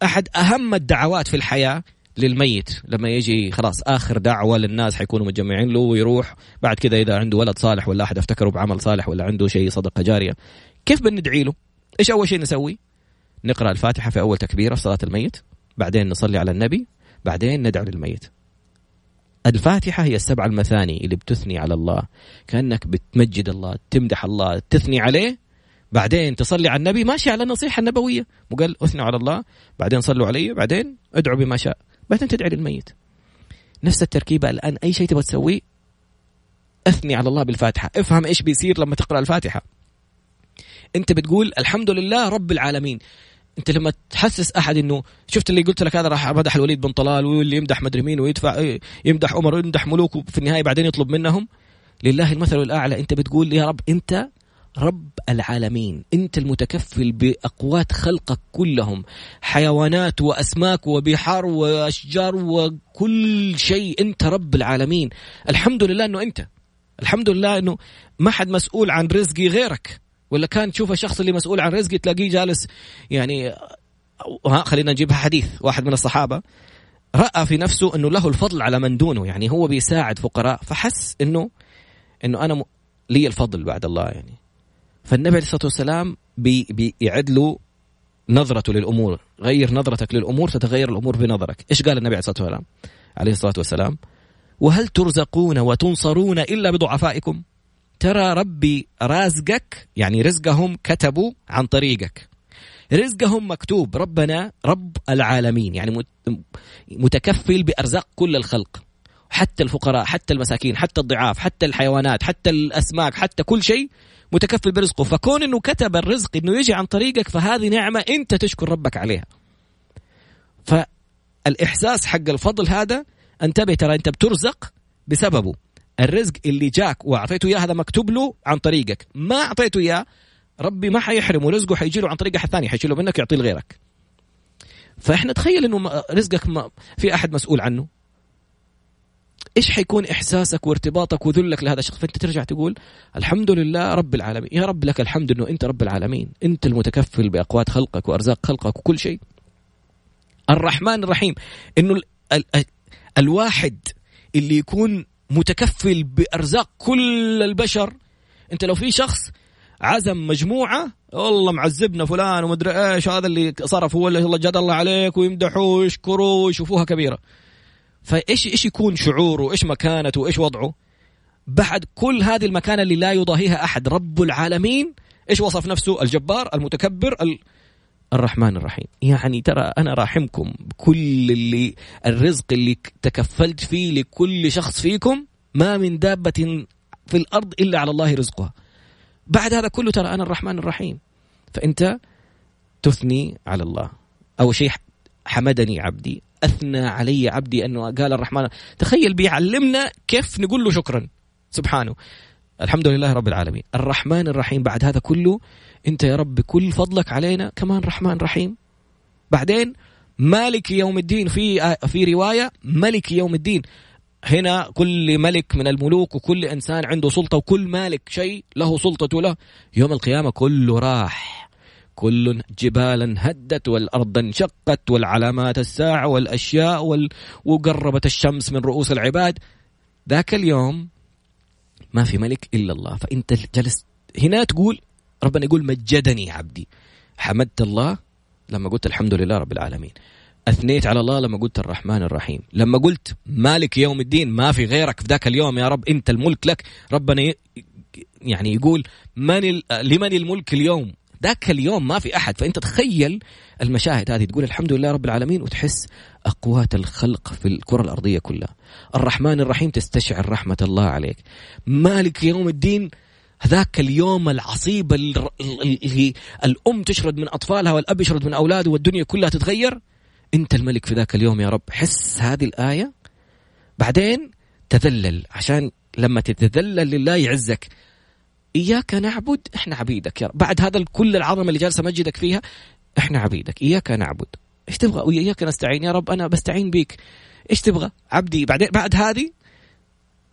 Speaker 1: احد اهم الدعوات في الحياه للميت لما يجي خلاص اخر دعوه للناس حيكونوا متجمعين له ويروح بعد كذا اذا عنده ولد صالح ولا احد افتكره بعمل صالح ولا عنده شيء صدقه جاريه كيف بندعي له؟ ايش اول شيء نسوي؟ نقرا الفاتحه في اول تكبيره في صلاه الميت بعدين نصلي على النبي بعدين ندعو للميت الفاتحة هي السبع المثاني اللي بتثني على الله كأنك بتمجد الله تمدح الله تثني عليه بعدين تصلي على النبي ماشي على النصيحة النبوية مو قال أثنوا على الله بعدين صلوا علي بعدين ادعوا بما شاء بعدين تدعي للميت نفس التركيبة الآن أي شيء تبغى تسويه أثني على الله بالفاتحة افهم إيش بيصير لما تقرأ الفاتحة انت بتقول الحمد لله رب العالمين انت لما تحسس احد انه شفت اللي قلت لك هذا راح مدح الوليد بن طلال واللي يمدح مدري مين ويدفع إيه، يمدح عمر ويمدح ملوك وفي النهايه بعدين يطلب منهم لله المثل الاعلى انت بتقول يا رب انت رب العالمين انت المتكفل باقوات خلقك كلهم حيوانات واسماك وبحار واشجار وكل شيء انت رب العالمين الحمد لله انه انت الحمد لله انه ما حد مسؤول عن رزقي غيرك ولا كان تشوف الشخص اللي مسؤول عن رزقه تلاقيه جالس يعني ها خلينا نجيبها حديث واحد من الصحابه راى في نفسه انه له الفضل على من دونه يعني هو بيساعد فقراء فحس انه انه انا م... لي الفضل بعد الله يعني فالنبي عليه الصلاه والسلام بي... بيعد له نظرته للامور غير نظرتك للامور تتغير الامور بنظرك ايش قال النبي عليه الصلاه والسلام عليه الصلاه والسلام وهل ترزقون وتنصرون الا بضعفائكم ترى ربي رازقك يعني رزقهم كتبوا عن طريقك رزقهم مكتوب ربنا رب العالمين يعني متكفل بأرزاق كل الخلق حتى الفقراء حتى المساكين حتى الضعاف حتى الحيوانات حتى الأسماك حتى كل شيء متكفل برزقه فكون أنه كتب الرزق أنه يجي عن طريقك فهذه نعمة أنت تشكر ربك عليها فالإحساس حق الفضل هذا انتبه ترى أنت بترزق بسببه الرزق اللي جاك واعطيته اياه هذا مكتوب له عن طريقك ما اعطيته اياه ربي ما حيحرمه رزقه حيجي له عن طريق احد ثاني حيشيله منك يعطيه لغيرك فاحنا تخيل انه رزقك ما في احد مسؤول عنه ايش حيكون احساسك وارتباطك وذلك لهذا الشخص فانت ترجع تقول الحمد لله رب العالمين يا رب لك الحمد انه انت رب العالمين انت المتكفل باقوات خلقك وارزاق خلقك وكل شيء الرحمن الرحيم انه ال ال ال الواحد اللي يكون متكفل بارزاق كل البشر انت لو في شخص عزم مجموعه والله معذبنا فلان ومدري ايش هذا اللي صرف هو اللي الله جد الله عليك ويمدحوه ويشكروه ويشوفوها كبيره فايش ايش يكون شعوره ايش مكانته ايش وضعه بعد كل هذه المكانه اللي لا يضاهيها احد رب العالمين ايش وصف نفسه الجبار المتكبر ال... الرحمن الرحيم يعني ترى أنا راحمكم بكل اللي الرزق اللي تكفلت فيه لكل شخص فيكم ما من دابة في الأرض إلا على الله رزقها بعد هذا كله ترى أنا الرحمن الرحيم فأنت تثني على الله أول شيء حمدني عبدي أثنى علي عبدي أنه قال الرحمن تخيل بيعلمنا كيف نقول له شكرا سبحانه الحمد لله رب العالمين الرحمن الرحيم بعد هذا كله انت يا رب بكل فضلك علينا كمان رحمن رحيم بعدين مالك يوم الدين في في روايه ملك يوم الدين هنا كل ملك من الملوك وكل انسان عنده سلطه وكل مالك شيء له سلطته له يوم القيامه كله راح كل جبالا هدت والارض انشقت والعلامات الساعه والاشياء وال... وقربت الشمس من رؤوس العباد ذاك اليوم ما في ملك الا الله فانت جلست هنا تقول ربنا يقول مجدني عبدي حمدت الله لما قلت الحمد لله رب العالمين اثنيت على الله لما قلت الرحمن الرحيم لما قلت مالك يوم الدين ما في غيرك في ذاك اليوم يا رب انت الملك لك ربنا يعني يقول من لمن الملك اليوم ذاك اليوم ما في احد فانت تخيل المشاهد هذه تقول الحمد لله رب العالمين وتحس اقوات الخلق في الكره الارضيه كلها الرحمن الرحيم تستشعر رحمه الله عليك مالك يوم الدين هذاك اليوم العصيب اللي الأم تشرد من أطفالها والأب يشرد من أولاده والدنيا كلها تتغير أنت الملك في ذاك اليوم يا رب حس هذه الآية بعدين تذلل عشان لما تتذلل لله يعزك إياك نعبد إحنا عبيدك يا رب بعد هذا كل العظمة اللي جالسة مجدك فيها إحنا عبيدك إياك نعبد إيش تبغى وإياك نستعين يا رب أنا بستعين بيك إيش تبغى عبدي بعدين بعد هذه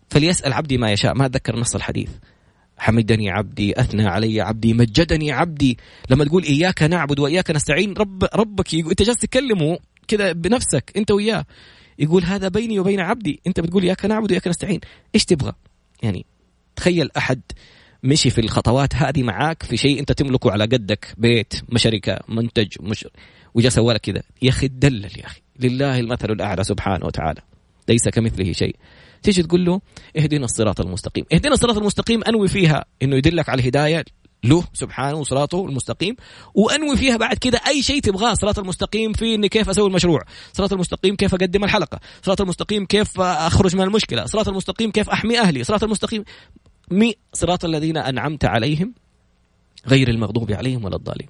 Speaker 1: فليسأل عبدي ما يشاء ما أتذكر نص الحديث حمدني عبدي اثنى علي عبدي مجدني عبدي لما تقول اياك نعبد واياك نستعين رب ربك انت جالس تكلمه كذا بنفسك انت وياه يقول هذا بيني وبين عبدي انت بتقول اياك نعبد واياك نستعين ايش تبغى يعني تخيل احد مشي في الخطوات هذه معاك في شيء انت تملكه على قدك بيت مشركه منتج مش وجا سوى لك كذا يا اخي تدلل يا اخي لله المثل الاعلى سبحانه وتعالى ليس كمثله شيء تيجي تقول له اهدنا الصراط المستقيم اهدنا الصراط المستقيم انوي فيها انه يدلك على الهدايه له سبحانه وصراطه المستقيم وانوي فيها بعد كده اي شيء تبغاه صراط المستقيم في اني كيف اسوي المشروع صراط المستقيم كيف اقدم الحلقه صراط المستقيم كيف اخرج من المشكله صراط المستقيم كيف احمي اهلي صراط المستقيم مي صراط الذين انعمت عليهم غير المغضوب عليهم ولا الضالين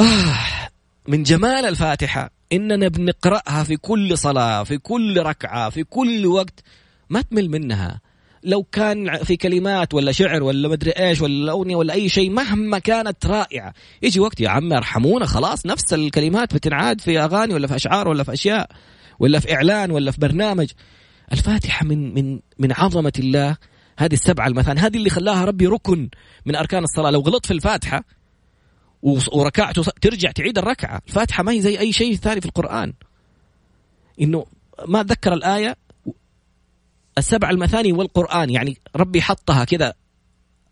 Speaker 1: آه من جمال الفاتحه اننا بنقراها في كل صلاه في كل ركعه في كل وقت ما تمل منها لو كان في كلمات ولا شعر ولا مدري ايش ولا اغنيه ولا اي شيء مهما كانت رائعه يجي وقت يا عم ارحمونا خلاص نفس الكلمات بتنعاد في اغاني ولا في اشعار ولا في اشياء ولا في اعلان ولا في برنامج الفاتحه من من من عظمه الله هذه السبعه المثان هذه اللي خلاها ربي ركن من اركان الصلاه لو غلطت في الفاتحه وركعت ترجع تعيد الركعه الفاتحه ما هي زي اي شيء ثاني في القران انه ما اتذكر الايه السبع المثاني والقرآن يعني ربي حطها كذا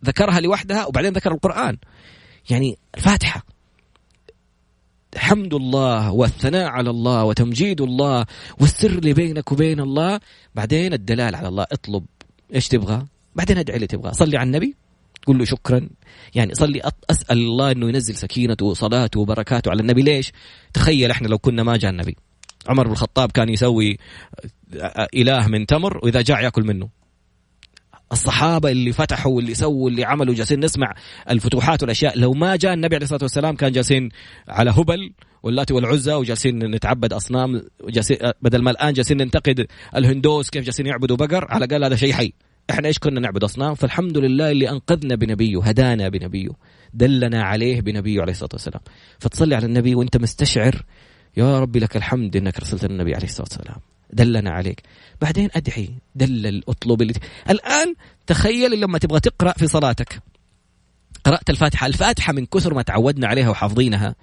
Speaker 1: ذكرها لوحدها وبعدين ذكر القرآن يعني الفاتحة حمد الله والثناء على الله وتمجيد الله والسر اللي بينك وبين الله بعدين الدلال على الله اطلب ايش تبغى بعدين ادعي اللي تبغى صلي على النبي قل له شكرا يعني صلي اسال الله انه ينزل سكينته وصلاته وبركاته على النبي ليش تخيل احنا لو كنا ما جاء النبي عمر بن الخطاب كان يسوي آه، اله من تمر واذا جاع ياكل منه الصحابه اللي فتحوا واللي سووا اللي عملوا جالسين نسمع الفتوحات والاشياء لو ما جاء النبي عليه الصلاه والسلام كان جالسين على هبل واللاتي والعزى وجالسين نتعبد اصنام آه، بدل ما الان جالسين ننتقد الهندوس كيف جالسين يعبدوا بقر على الاقل هذا شيء حي احنا ايش كنا نعبد اصنام فالحمد لله اللي انقذنا بنبيه هدانا بنبيه دلنا عليه بنبيه عليه الصلاه والسلام فتصلي على النبي وانت مستشعر يا ربي لك الحمد انك ارسلت النبي عليه الصلاه والسلام دلنا عليك بعدين ادعي دلل اطلب اللي... الان تخيل لما تبغى تقرا في صلاتك قرات الفاتحه الفاتحه من كثر ما تعودنا عليها وحافظينها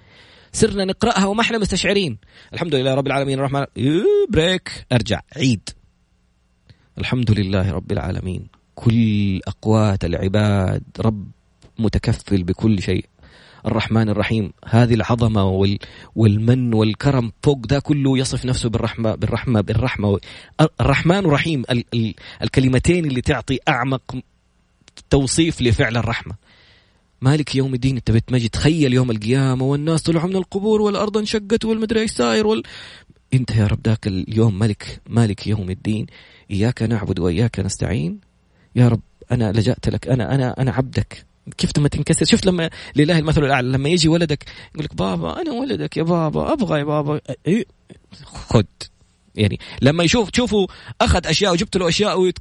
Speaker 1: صرنا نقراها وما احنا مستشعرين الحمد لله رب العالمين الرحمن بريك ارجع عيد الحمد لله رب العالمين كل اقوات العباد رب متكفل بكل شيء الرحمن الرحيم هذه العظمة وال والمن والكرم فوق ذا كله يصف نفسه بالرحمة بالرحمة بالرحمة الرحمن الرحيم ال ال الكلمتين اللي تعطي أعمق توصيف لفعل الرحمة مالك يوم الدين انت بتمجد تخيل يوم القيامة والناس طلعوا من القبور والأرض انشقت والمدري ايش ساير وال... انت يا رب ذاك اليوم ملك مالك يوم الدين اياك نعبد واياك نستعين يا رب انا لجأت لك انا انا انا عبدك كيف لما تنكسر شفت لما لله المثل الاعلى لما يجي ولدك يقول لك بابا انا ولدك يا بابا ابغى يا بابا خد يعني لما يشوف تشوفه اخذ اشياء وجبت له اشياء ويت...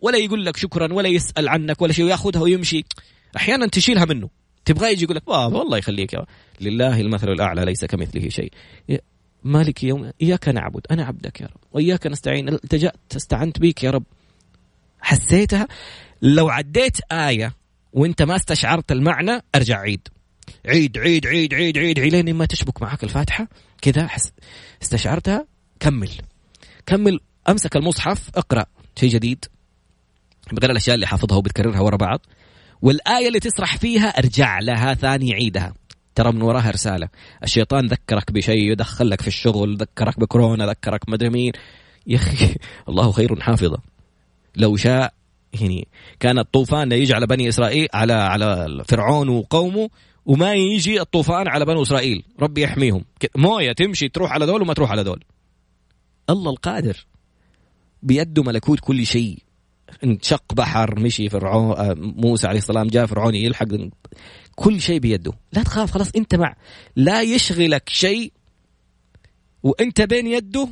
Speaker 1: ولا يقول لك شكرا ولا يسال عنك ولا شيء وياخذها ويمشي احيانا تشيلها منه تبغاه يجي يقول لك بابا والله يخليك يا لله المثل الاعلى ليس كمثله شيء مالك يوم اياك نعبد انا عبدك يا رب واياك نستعين التجات استعنت بك يا رب حسيتها لو عديت ايه وانت ما استشعرت المعنى ارجع عيد عيد عيد عيد عيد عيد, عيد لين ما تشبك معك الفاتحه كذا استشعرتها كمل كمل امسك المصحف اقرا شيء جديد غير الاشياء اللي حافظها وبتكررها ورا بعض والايه اللي تسرح فيها ارجع لها ثاني عيدها ترى من وراها رساله الشيطان ذكرك بشيء يدخلك في الشغل ذكرك بكورونا ذكرك مدري مين يا اخي الله خير حافظه لو شاء يعني كان الطوفان يجي على بني اسرائيل على على فرعون وقومه وما يجي الطوفان على بني اسرائيل ربي يحميهم مويه تمشي تروح على دول وما تروح على دول الله القادر بيده ملكوت كل شيء انشق بحر مشي فرعون آه، موسى عليه السلام جاء فرعون يلحق كل شيء بيده لا تخاف خلاص انت مع لا يشغلك شيء وانت بين يده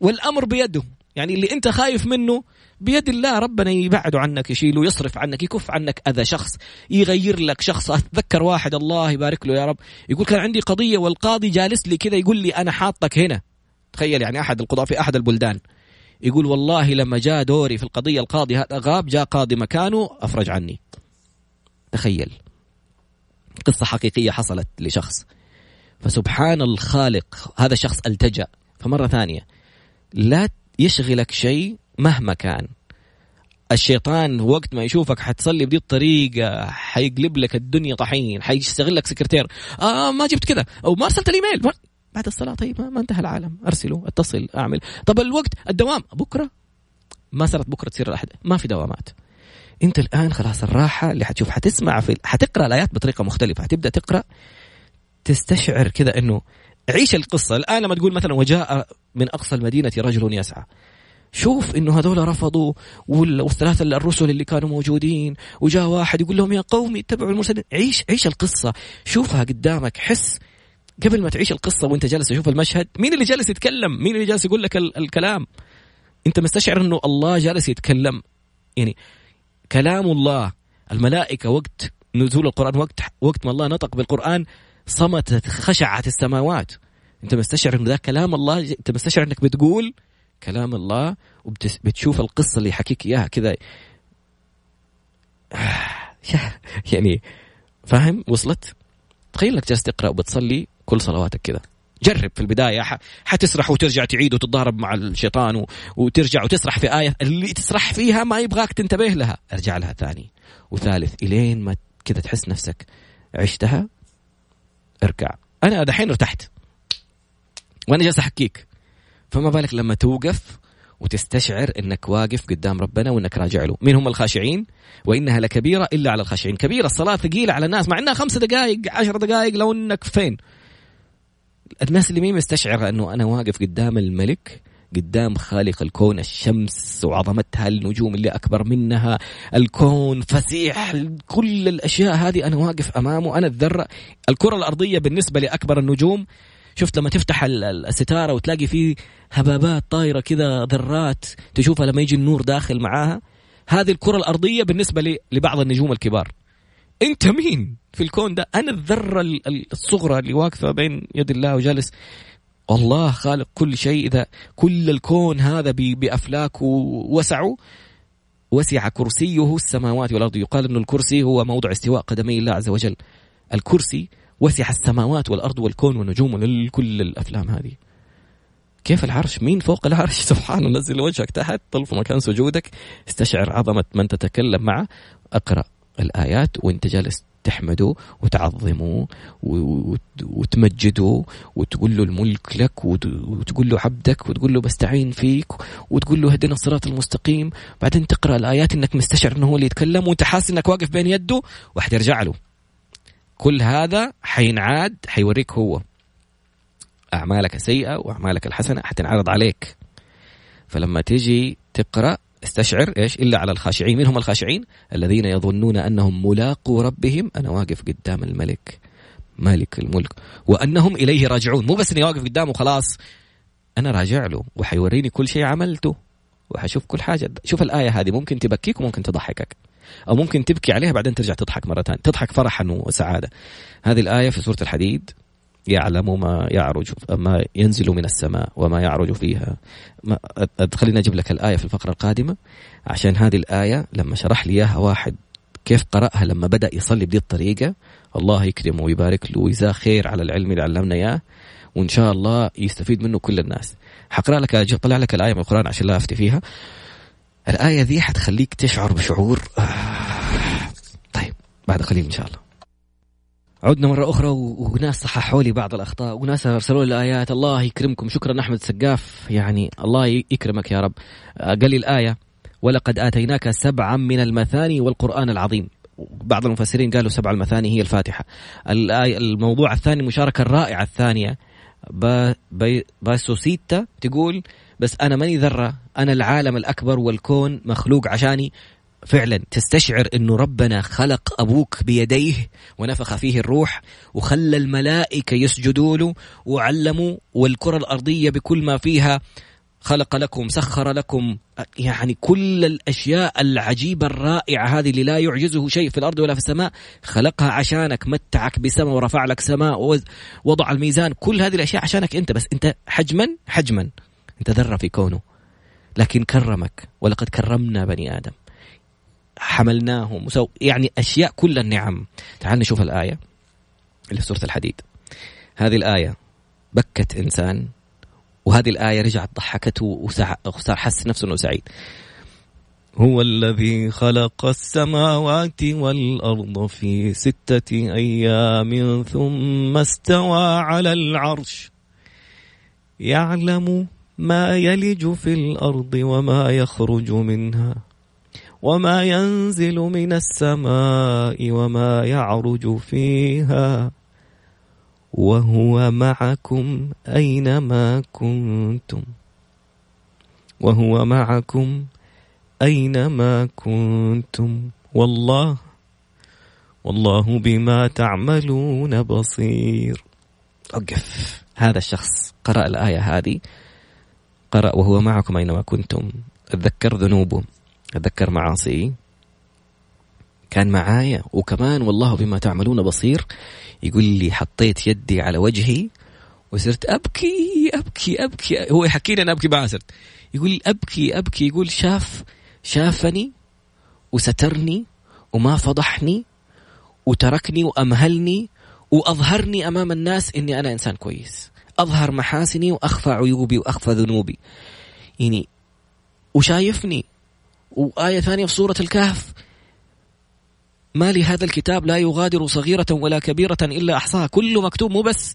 Speaker 1: والامر بيده يعني اللي انت خايف منه بيد الله ربنا يبعده عنك يشيله يصرف عنك يكف عنك أذى شخص يغير لك شخص أتذكر واحد الله يبارك له يا رب يقول كان عندي قضية والقاضي جالس لي كذا يقول لي أنا حاطك هنا تخيل يعني أحد القضاة في أحد البلدان يقول والله لما جاء دوري في القضية القاضي هذا غاب جاء قاضي مكانه أفرج عني تخيل قصة حقيقية حصلت لشخص فسبحان الخالق هذا الشخص التجأ فمرة ثانية لا يشغلك شيء مهما كان الشيطان وقت ما يشوفك حتصلي بدي الطريقة حيقلب لك الدنيا طحين حيشتغل لك سكرتير آه, آه، ما جبت كذا أو ما أرسلت الإيميل ما بعد الصلاة طيب ما انتهى العالم أرسله أتصل أعمل طب الوقت الدوام بكرة ما صارت بكرة تصير الأحد ما في دوامات أنت الآن خلاص الراحة اللي حتشوف حتسمع في حتقرأ الآيات بطريقة مختلفة حتبدأ تقرأ تستشعر كذا أنه عيش القصة الآن لما تقول مثلا وجاء من أقصى المدينة رجل يسعى شوف انه هذول رفضوا والثلاثه الرسل اللي كانوا موجودين وجاء واحد يقول لهم يا قومي اتبعوا المرسلين عيش عيش القصه شوفها قدامك حس قبل ما تعيش القصه وانت جالس تشوف المشهد مين اللي جالس يتكلم مين اللي جالس يقول لك الكلام انت مستشعر انه الله جالس يتكلم يعني كلام الله الملائكه وقت نزول القران وقت وقت ما الله نطق بالقران صمتت خشعت السماوات انت مستشعر انه ذا كلام الله انت مستشعر انك بتقول كلام الله وبتشوف القصة اللي يحكيك إياها كذا يعني فاهم وصلت تخيل لك جالس تقرا وبتصلي كل صلواتك كذا جرب في البدايه حتسرح وترجع تعيد وتتضارب مع الشيطان وترجع وتسرح في ايه اللي تسرح فيها ما يبغاك تنتبه لها ارجع لها ثاني وثالث الين ما كذا تحس نفسك عشتها اركع انا دحين ارتحت وانا جالس احكيك فما بالك لما توقف وتستشعر انك واقف قدام ربنا وانك راجع له، مين هم الخاشعين؟ وانها لكبيره الا على الخاشعين، كبيره الصلاه ثقيله على الناس مع انها خمس دقائق، عشر دقائق لو انك فين؟ الناس اللي مين مستشعر انه انا واقف قدام الملك قدام خالق الكون الشمس وعظمتها النجوم اللي أكبر منها الكون فسيح كل الأشياء هذه أنا واقف أمامه أنا الذرة الكرة الأرضية بالنسبة لأكبر النجوم شفت لما تفتح الستاره وتلاقي فيه هبابات طايره كذا ذرات تشوفها لما يجي النور داخل معاها هذه الكره الارضيه بالنسبه لبعض النجوم الكبار انت مين في الكون ده انا الذره الصغرى اللي واقفه بين يد الله وجالس الله خالق كل شيء اذا كل الكون هذا بافلاكه وسعه وسع كرسيه السماوات والارض يقال ان الكرسي هو موضع استواء قدمي الله عز وجل الكرسي وسع السماوات والارض والكون والنجوم وكل الافلام هذه كيف العرش مين فوق العرش سبحانه نزل وجهك تحت طل في مكان سجودك استشعر عظمة من تتكلم معه اقرأ الآيات وانت جالس تحمده وتعظمه وتمجده وتقول له الملك لك وتقول له عبدك وتقول له بستعين فيك وتقول له هدنا الصراط المستقيم بعدين تقرأ الآيات انك مستشعر انه هو اللي يتكلم وانت حاسس انك واقف بين يده واحد يرجع له كل هذا حينعاد حيوريك هو أعمالك السيئة وأعمالك الحسنة حتنعرض عليك فلما تيجي تقرأ استشعر إيش إلا على الخاشعين من هم الخاشعين الذين يظنون أنهم ملاقو ربهم أنا واقف قدام الملك مالك الملك وأنهم إليه راجعون مو بس إني واقف قدامه خلاص أنا راجع له وحيوريني كل شيء عملته وحشوف كل حاجة شوف الآية هذه ممكن تبكيك وممكن تضحكك او ممكن تبكي عليها بعدين ترجع تضحك مره ثانيه تضحك فرحا وسعاده هذه الايه في سوره الحديد يعلم ما يعرج ما ينزل من السماء وما يعرج فيها ما خليني اجيب لك الايه في الفقره القادمه عشان هذه الايه لما شرح لي اياها واحد كيف قراها لما بدا يصلي بهذه الطريقه الله يكرمه ويبارك له ويجزاه خير على العلم اللي علمنا اياه وان شاء الله يستفيد منه كل الناس حقرا لك اطلع لك الايه من القران عشان لا افتي فيها الآية ذي حتخليك تشعر بشعور طيب بعد قليل إن شاء الله عدنا مرة أخرى وناس صححوا لي بعض الأخطاء وناس أرسلوا لي الآيات الله يكرمكم شكرا أحمد السقاف يعني الله يكرمك يا رب قال لي الآية ولقد آتيناك سبعا من المثاني والقرآن العظيم بعض المفسرين قالوا سبع المثاني هي الفاتحة الآية الموضوع الثاني المشاركة الرائعة الثانية باسوسيتا تقول بس انا ماني ذره انا العالم الاكبر والكون مخلوق عشاني فعلا تستشعر انه ربنا خلق ابوك بيديه ونفخ فيه الروح وخلى الملائكه يسجدوا له وعلموا والكره الارضيه بكل ما فيها خلق لكم سخر لكم يعني كل الاشياء العجيبه الرائعه هذه اللي لا يعجزه شيء في الارض ولا في السماء خلقها عشانك متعك بسماء ورفع لك سماء ووضع الميزان كل هذه الاشياء عشانك انت بس انت حجما حجما انت ذره في كونه لكن كرمك ولقد كرمنا بني ادم حملناهم وسو يعني اشياء كل النعم تعال نشوف الايه اللي في سوره الحديد هذه الايه بكت انسان وهذه الايه رجعت ضحكته وصار حس نفسه انه سعيد هو الذي خلق السماوات والارض في سته ايام ثم استوى على العرش يعلم ما يلج في الارض وما يخرج منها وما ينزل من السماء وما يعرج فيها وهو معكم اينما كنتم وهو معكم اينما كنتم والله والله بما تعملون بصير أقف هذا الشخص قرأ الآية هذه قرأ وهو معكم أينما كنتم أتذكر ذنوبه أتذكر معاصيه كان معايا وكمان والله بما تعملون بصير يقول لي حطيت يدي على وجهي وصرت أبكي أبكي أبكي هو يحكي لي أنا أبكي بعسر يقول أبكي أبكي يقول شاف شافني وسترني وما فضحني وتركني وأمهلني وأظهرني أمام الناس إني أنا إنسان كويس أظهر محاسني وأخفى عيوبي وأخفى ذنوبي يعني وشايفني وآية ثانية في سورة الكهف ما لي هذا الكتاب لا يغادر صغيرة ولا كبيرة إلا أحصاها كله مكتوب مو بس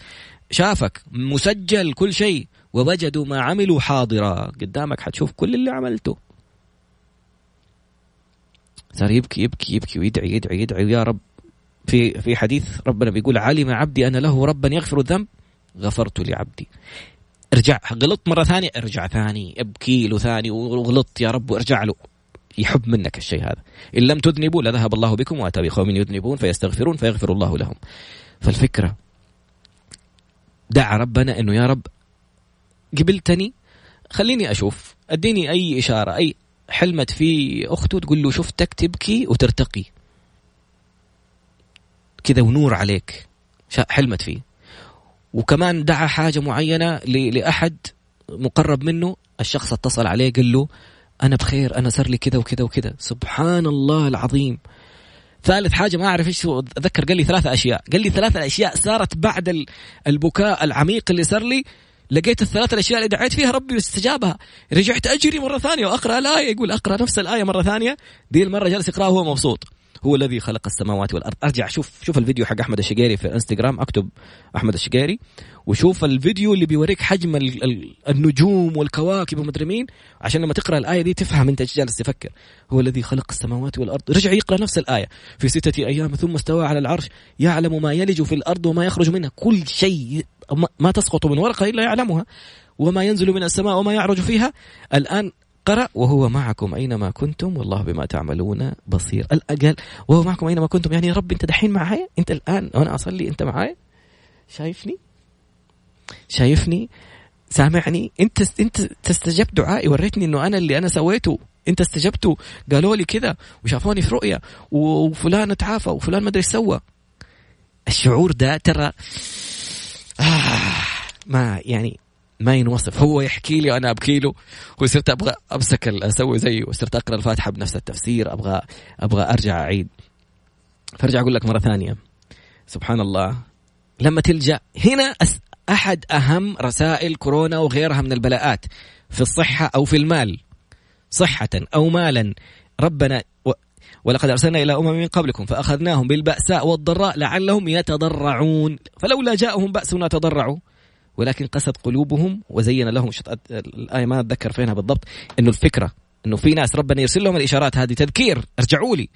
Speaker 1: شافك مسجل كل شيء ووجدوا ما عملوا حاضرا قدامك حتشوف كل اللي عملته صار يبكي يبكي يبكي ويدعي يدعي يدعي, ويا رب في في حديث ربنا بيقول علم عبدي أن له ربا يغفر الذنب غفرت لعبدي ارجع غلطت مرة ثانية ارجع ثاني ابكي له ثاني وغلطت يا رب وارجع له يحب منك الشيء هذا إن لم تذنبوا لذهب الله بكم وأتى بقوم يذنبون فيستغفرون فيغفر الله لهم فالفكرة دعا ربنا أنه يا رب قبلتني خليني أشوف أديني أي إشارة أي حلمت في أخته تقول له شفتك تبكي وترتقي كذا ونور عليك حلمت فيه وكمان دعا حاجه معينه لاحد مقرب منه الشخص اتصل عليه قال له انا بخير انا صار لي كذا وكذا وكذا سبحان الله العظيم ثالث حاجه ما اعرف ايش اتذكر قال لي ثلاث اشياء قال لي ثلاث اشياء صارت بعد البكاء العميق اللي صار لي لقيت الثلاث الاشياء اللي دعيت فيها ربي واستجابها رجعت اجري مره ثانيه واقرا الايه يقول اقرا نفس الايه مره ثانيه دي المره جالس يقراها وهو مبسوط هو الذي خلق السماوات والارض ارجع شوف شوف الفيديو حق احمد الشقيري في انستغرام اكتب احمد الشقيري وشوف الفيديو اللي بيوريك حجم النجوم والكواكب ومدري مين عشان لما تقرا الايه دي تفهم انت ايش جالس تفكر هو الذي خلق السماوات والارض رجع يقرا نفس الايه في سته ايام ثم استوى على العرش يعلم ما يلج في الارض وما يخرج منها كل شيء ما تسقط من ورقه الا يعلمها وما ينزل من السماء وما يعرج فيها الآن قرأ وهو معكم أينما كنتم والله بما تعملون بصير الأقل وهو معكم أينما كنتم يعني يا رب أنت دحين معايا أنت الآن وأنا أصلي أنت معايا شايفني شايفني سامعني أنت أنت تستجب دعائي وريتني أنه أنا اللي أنا سويته انت استجبتوا قالوا لي كذا وشافوني في رؤية وفلان تعافى وفلان ما ادري ايش سوى الشعور ده ترى آه ما يعني ما ينوصف هو يحكي لي وانا ابكي له وصرت ابغى امسك اسوي زيه وصرت اقرا الفاتحه بنفس التفسير ابغى ابغى ارجع اعيد فارجع اقول لك مره ثانيه سبحان الله لما تلجا هنا احد اهم رسائل كورونا وغيرها من البلاءات في الصحه او في المال صحه او مالا ربنا و... ولقد ارسلنا الى امم من قبلكم فاخذناهم بالباساء والضراء لعلهم يتضرعون فلولا جاءهم باسنا تضرعوا ولكن قست قلوبهم وزين لهم الآية ما أتذكر فينها بالضبط أنه الفكرة أنه في ناس ربنا يرسل لهم الإشارات هذه تذكير ارجعوا لي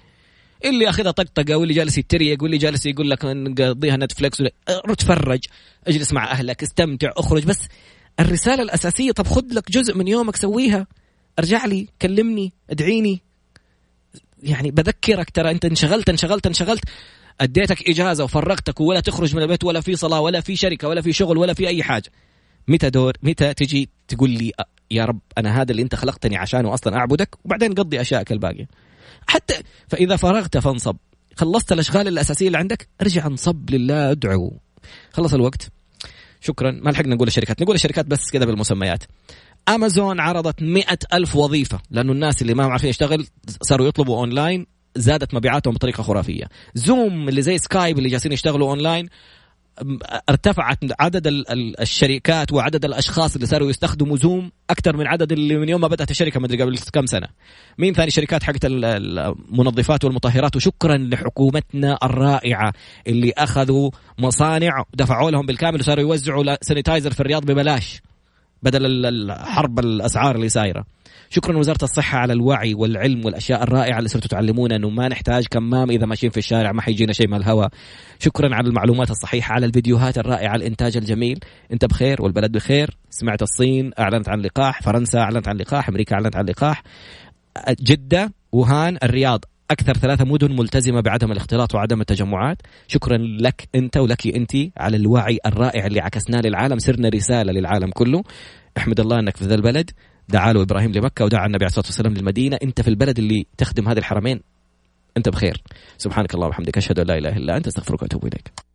Speaker 1: اللي اخذها طقطقه واللي جالس يتريق واللي جالس يقول لك نقضيها نتفلكس اتفرج اجلس مع اهلك استمتع اخرج بس الرساله الاساسيه طب خذ لك جزء من يومك سويها ارجع لي كلمني ادعيني يعني بذكرك ترى انت انشغلت انشغلت انشغلت اديتك اجازه وفرغتك ولا تخرج من البيت ولا في صلاه ولا في شركه ولا في شغل ولا في اي حاجه متى دور متى تجي تقول لي يا رب انا هذا اللي انت خلقتني عشانه اصلا اعبدك وبعدين قضي اشيائك الباقيه حتى فاذا فرغت فانصب خلصت الاشغال الاساسيه اللي عندك ارجع انصب لله ادعو خلص الوقت شكرا ما لحقنا نقول الشركات نقول الشركات بس كذا بالمسميات امازون عرضت مئة ألف وظيفة لأنه الناس اللي ما عارفين يشتغل صاروا يطلبوا أونلاين زادت مبيعاتهم بطريقه خرافيه زوم اللي زي سكايب اللي جالسين يشتغلوا اونلاين ارتفعت عدد الشركات وعدد الاشخاص اللي صاروا يستخدموا زوم اكثر من عدد اللي من يوم ما بدات الشركه ما ادري قبل كم سنه. مين ثاني شركات حقت المنظفات والمطهرات وشكرا لحكومتنا الرائعه اللي اخذوا مصانع دفعوا لهم بالكامل وصاروا يوزعوا سانيتايزر في الرياض ببلاش. بدل الحرب الاسعار اللي سايره شكرا وزاره الصحه على الوعي والعلم والاشياء الرائعه اللي صرتوا تعلمونا انه ما نحتاج كمام اذا ماشيين في الشارع ما حيجينا شيء من الهواء شكرا على المعلومات الصحيحه على الفيديوهات الرائعه الانتاج الجميل انت بخير والبلد بخير سمعت الصين اعلنت عن لقاح فرنسا اعلنت عن لقاح امريكا اعلنت عن لقاح جده وهان الرياض اكثر ثلاثه مدن ملتزمه بعدم الاختلاط وعدم التجمعات شكرا لك انت ولك انت على الوعي الرائع اللي عكسناه للعالم صرنا رساله للعالم كله احمد الله انك في ذا البلد دعا له ابراهيم لمكه ودعا النبي عليه الصلاه والسلام للمدينه انت في البلد اللي تخدم هذه الحرمين انت بخير سبحانك اللهم وبحمدك اشهد ان لا اله الا انت استغفرك واتوب اليك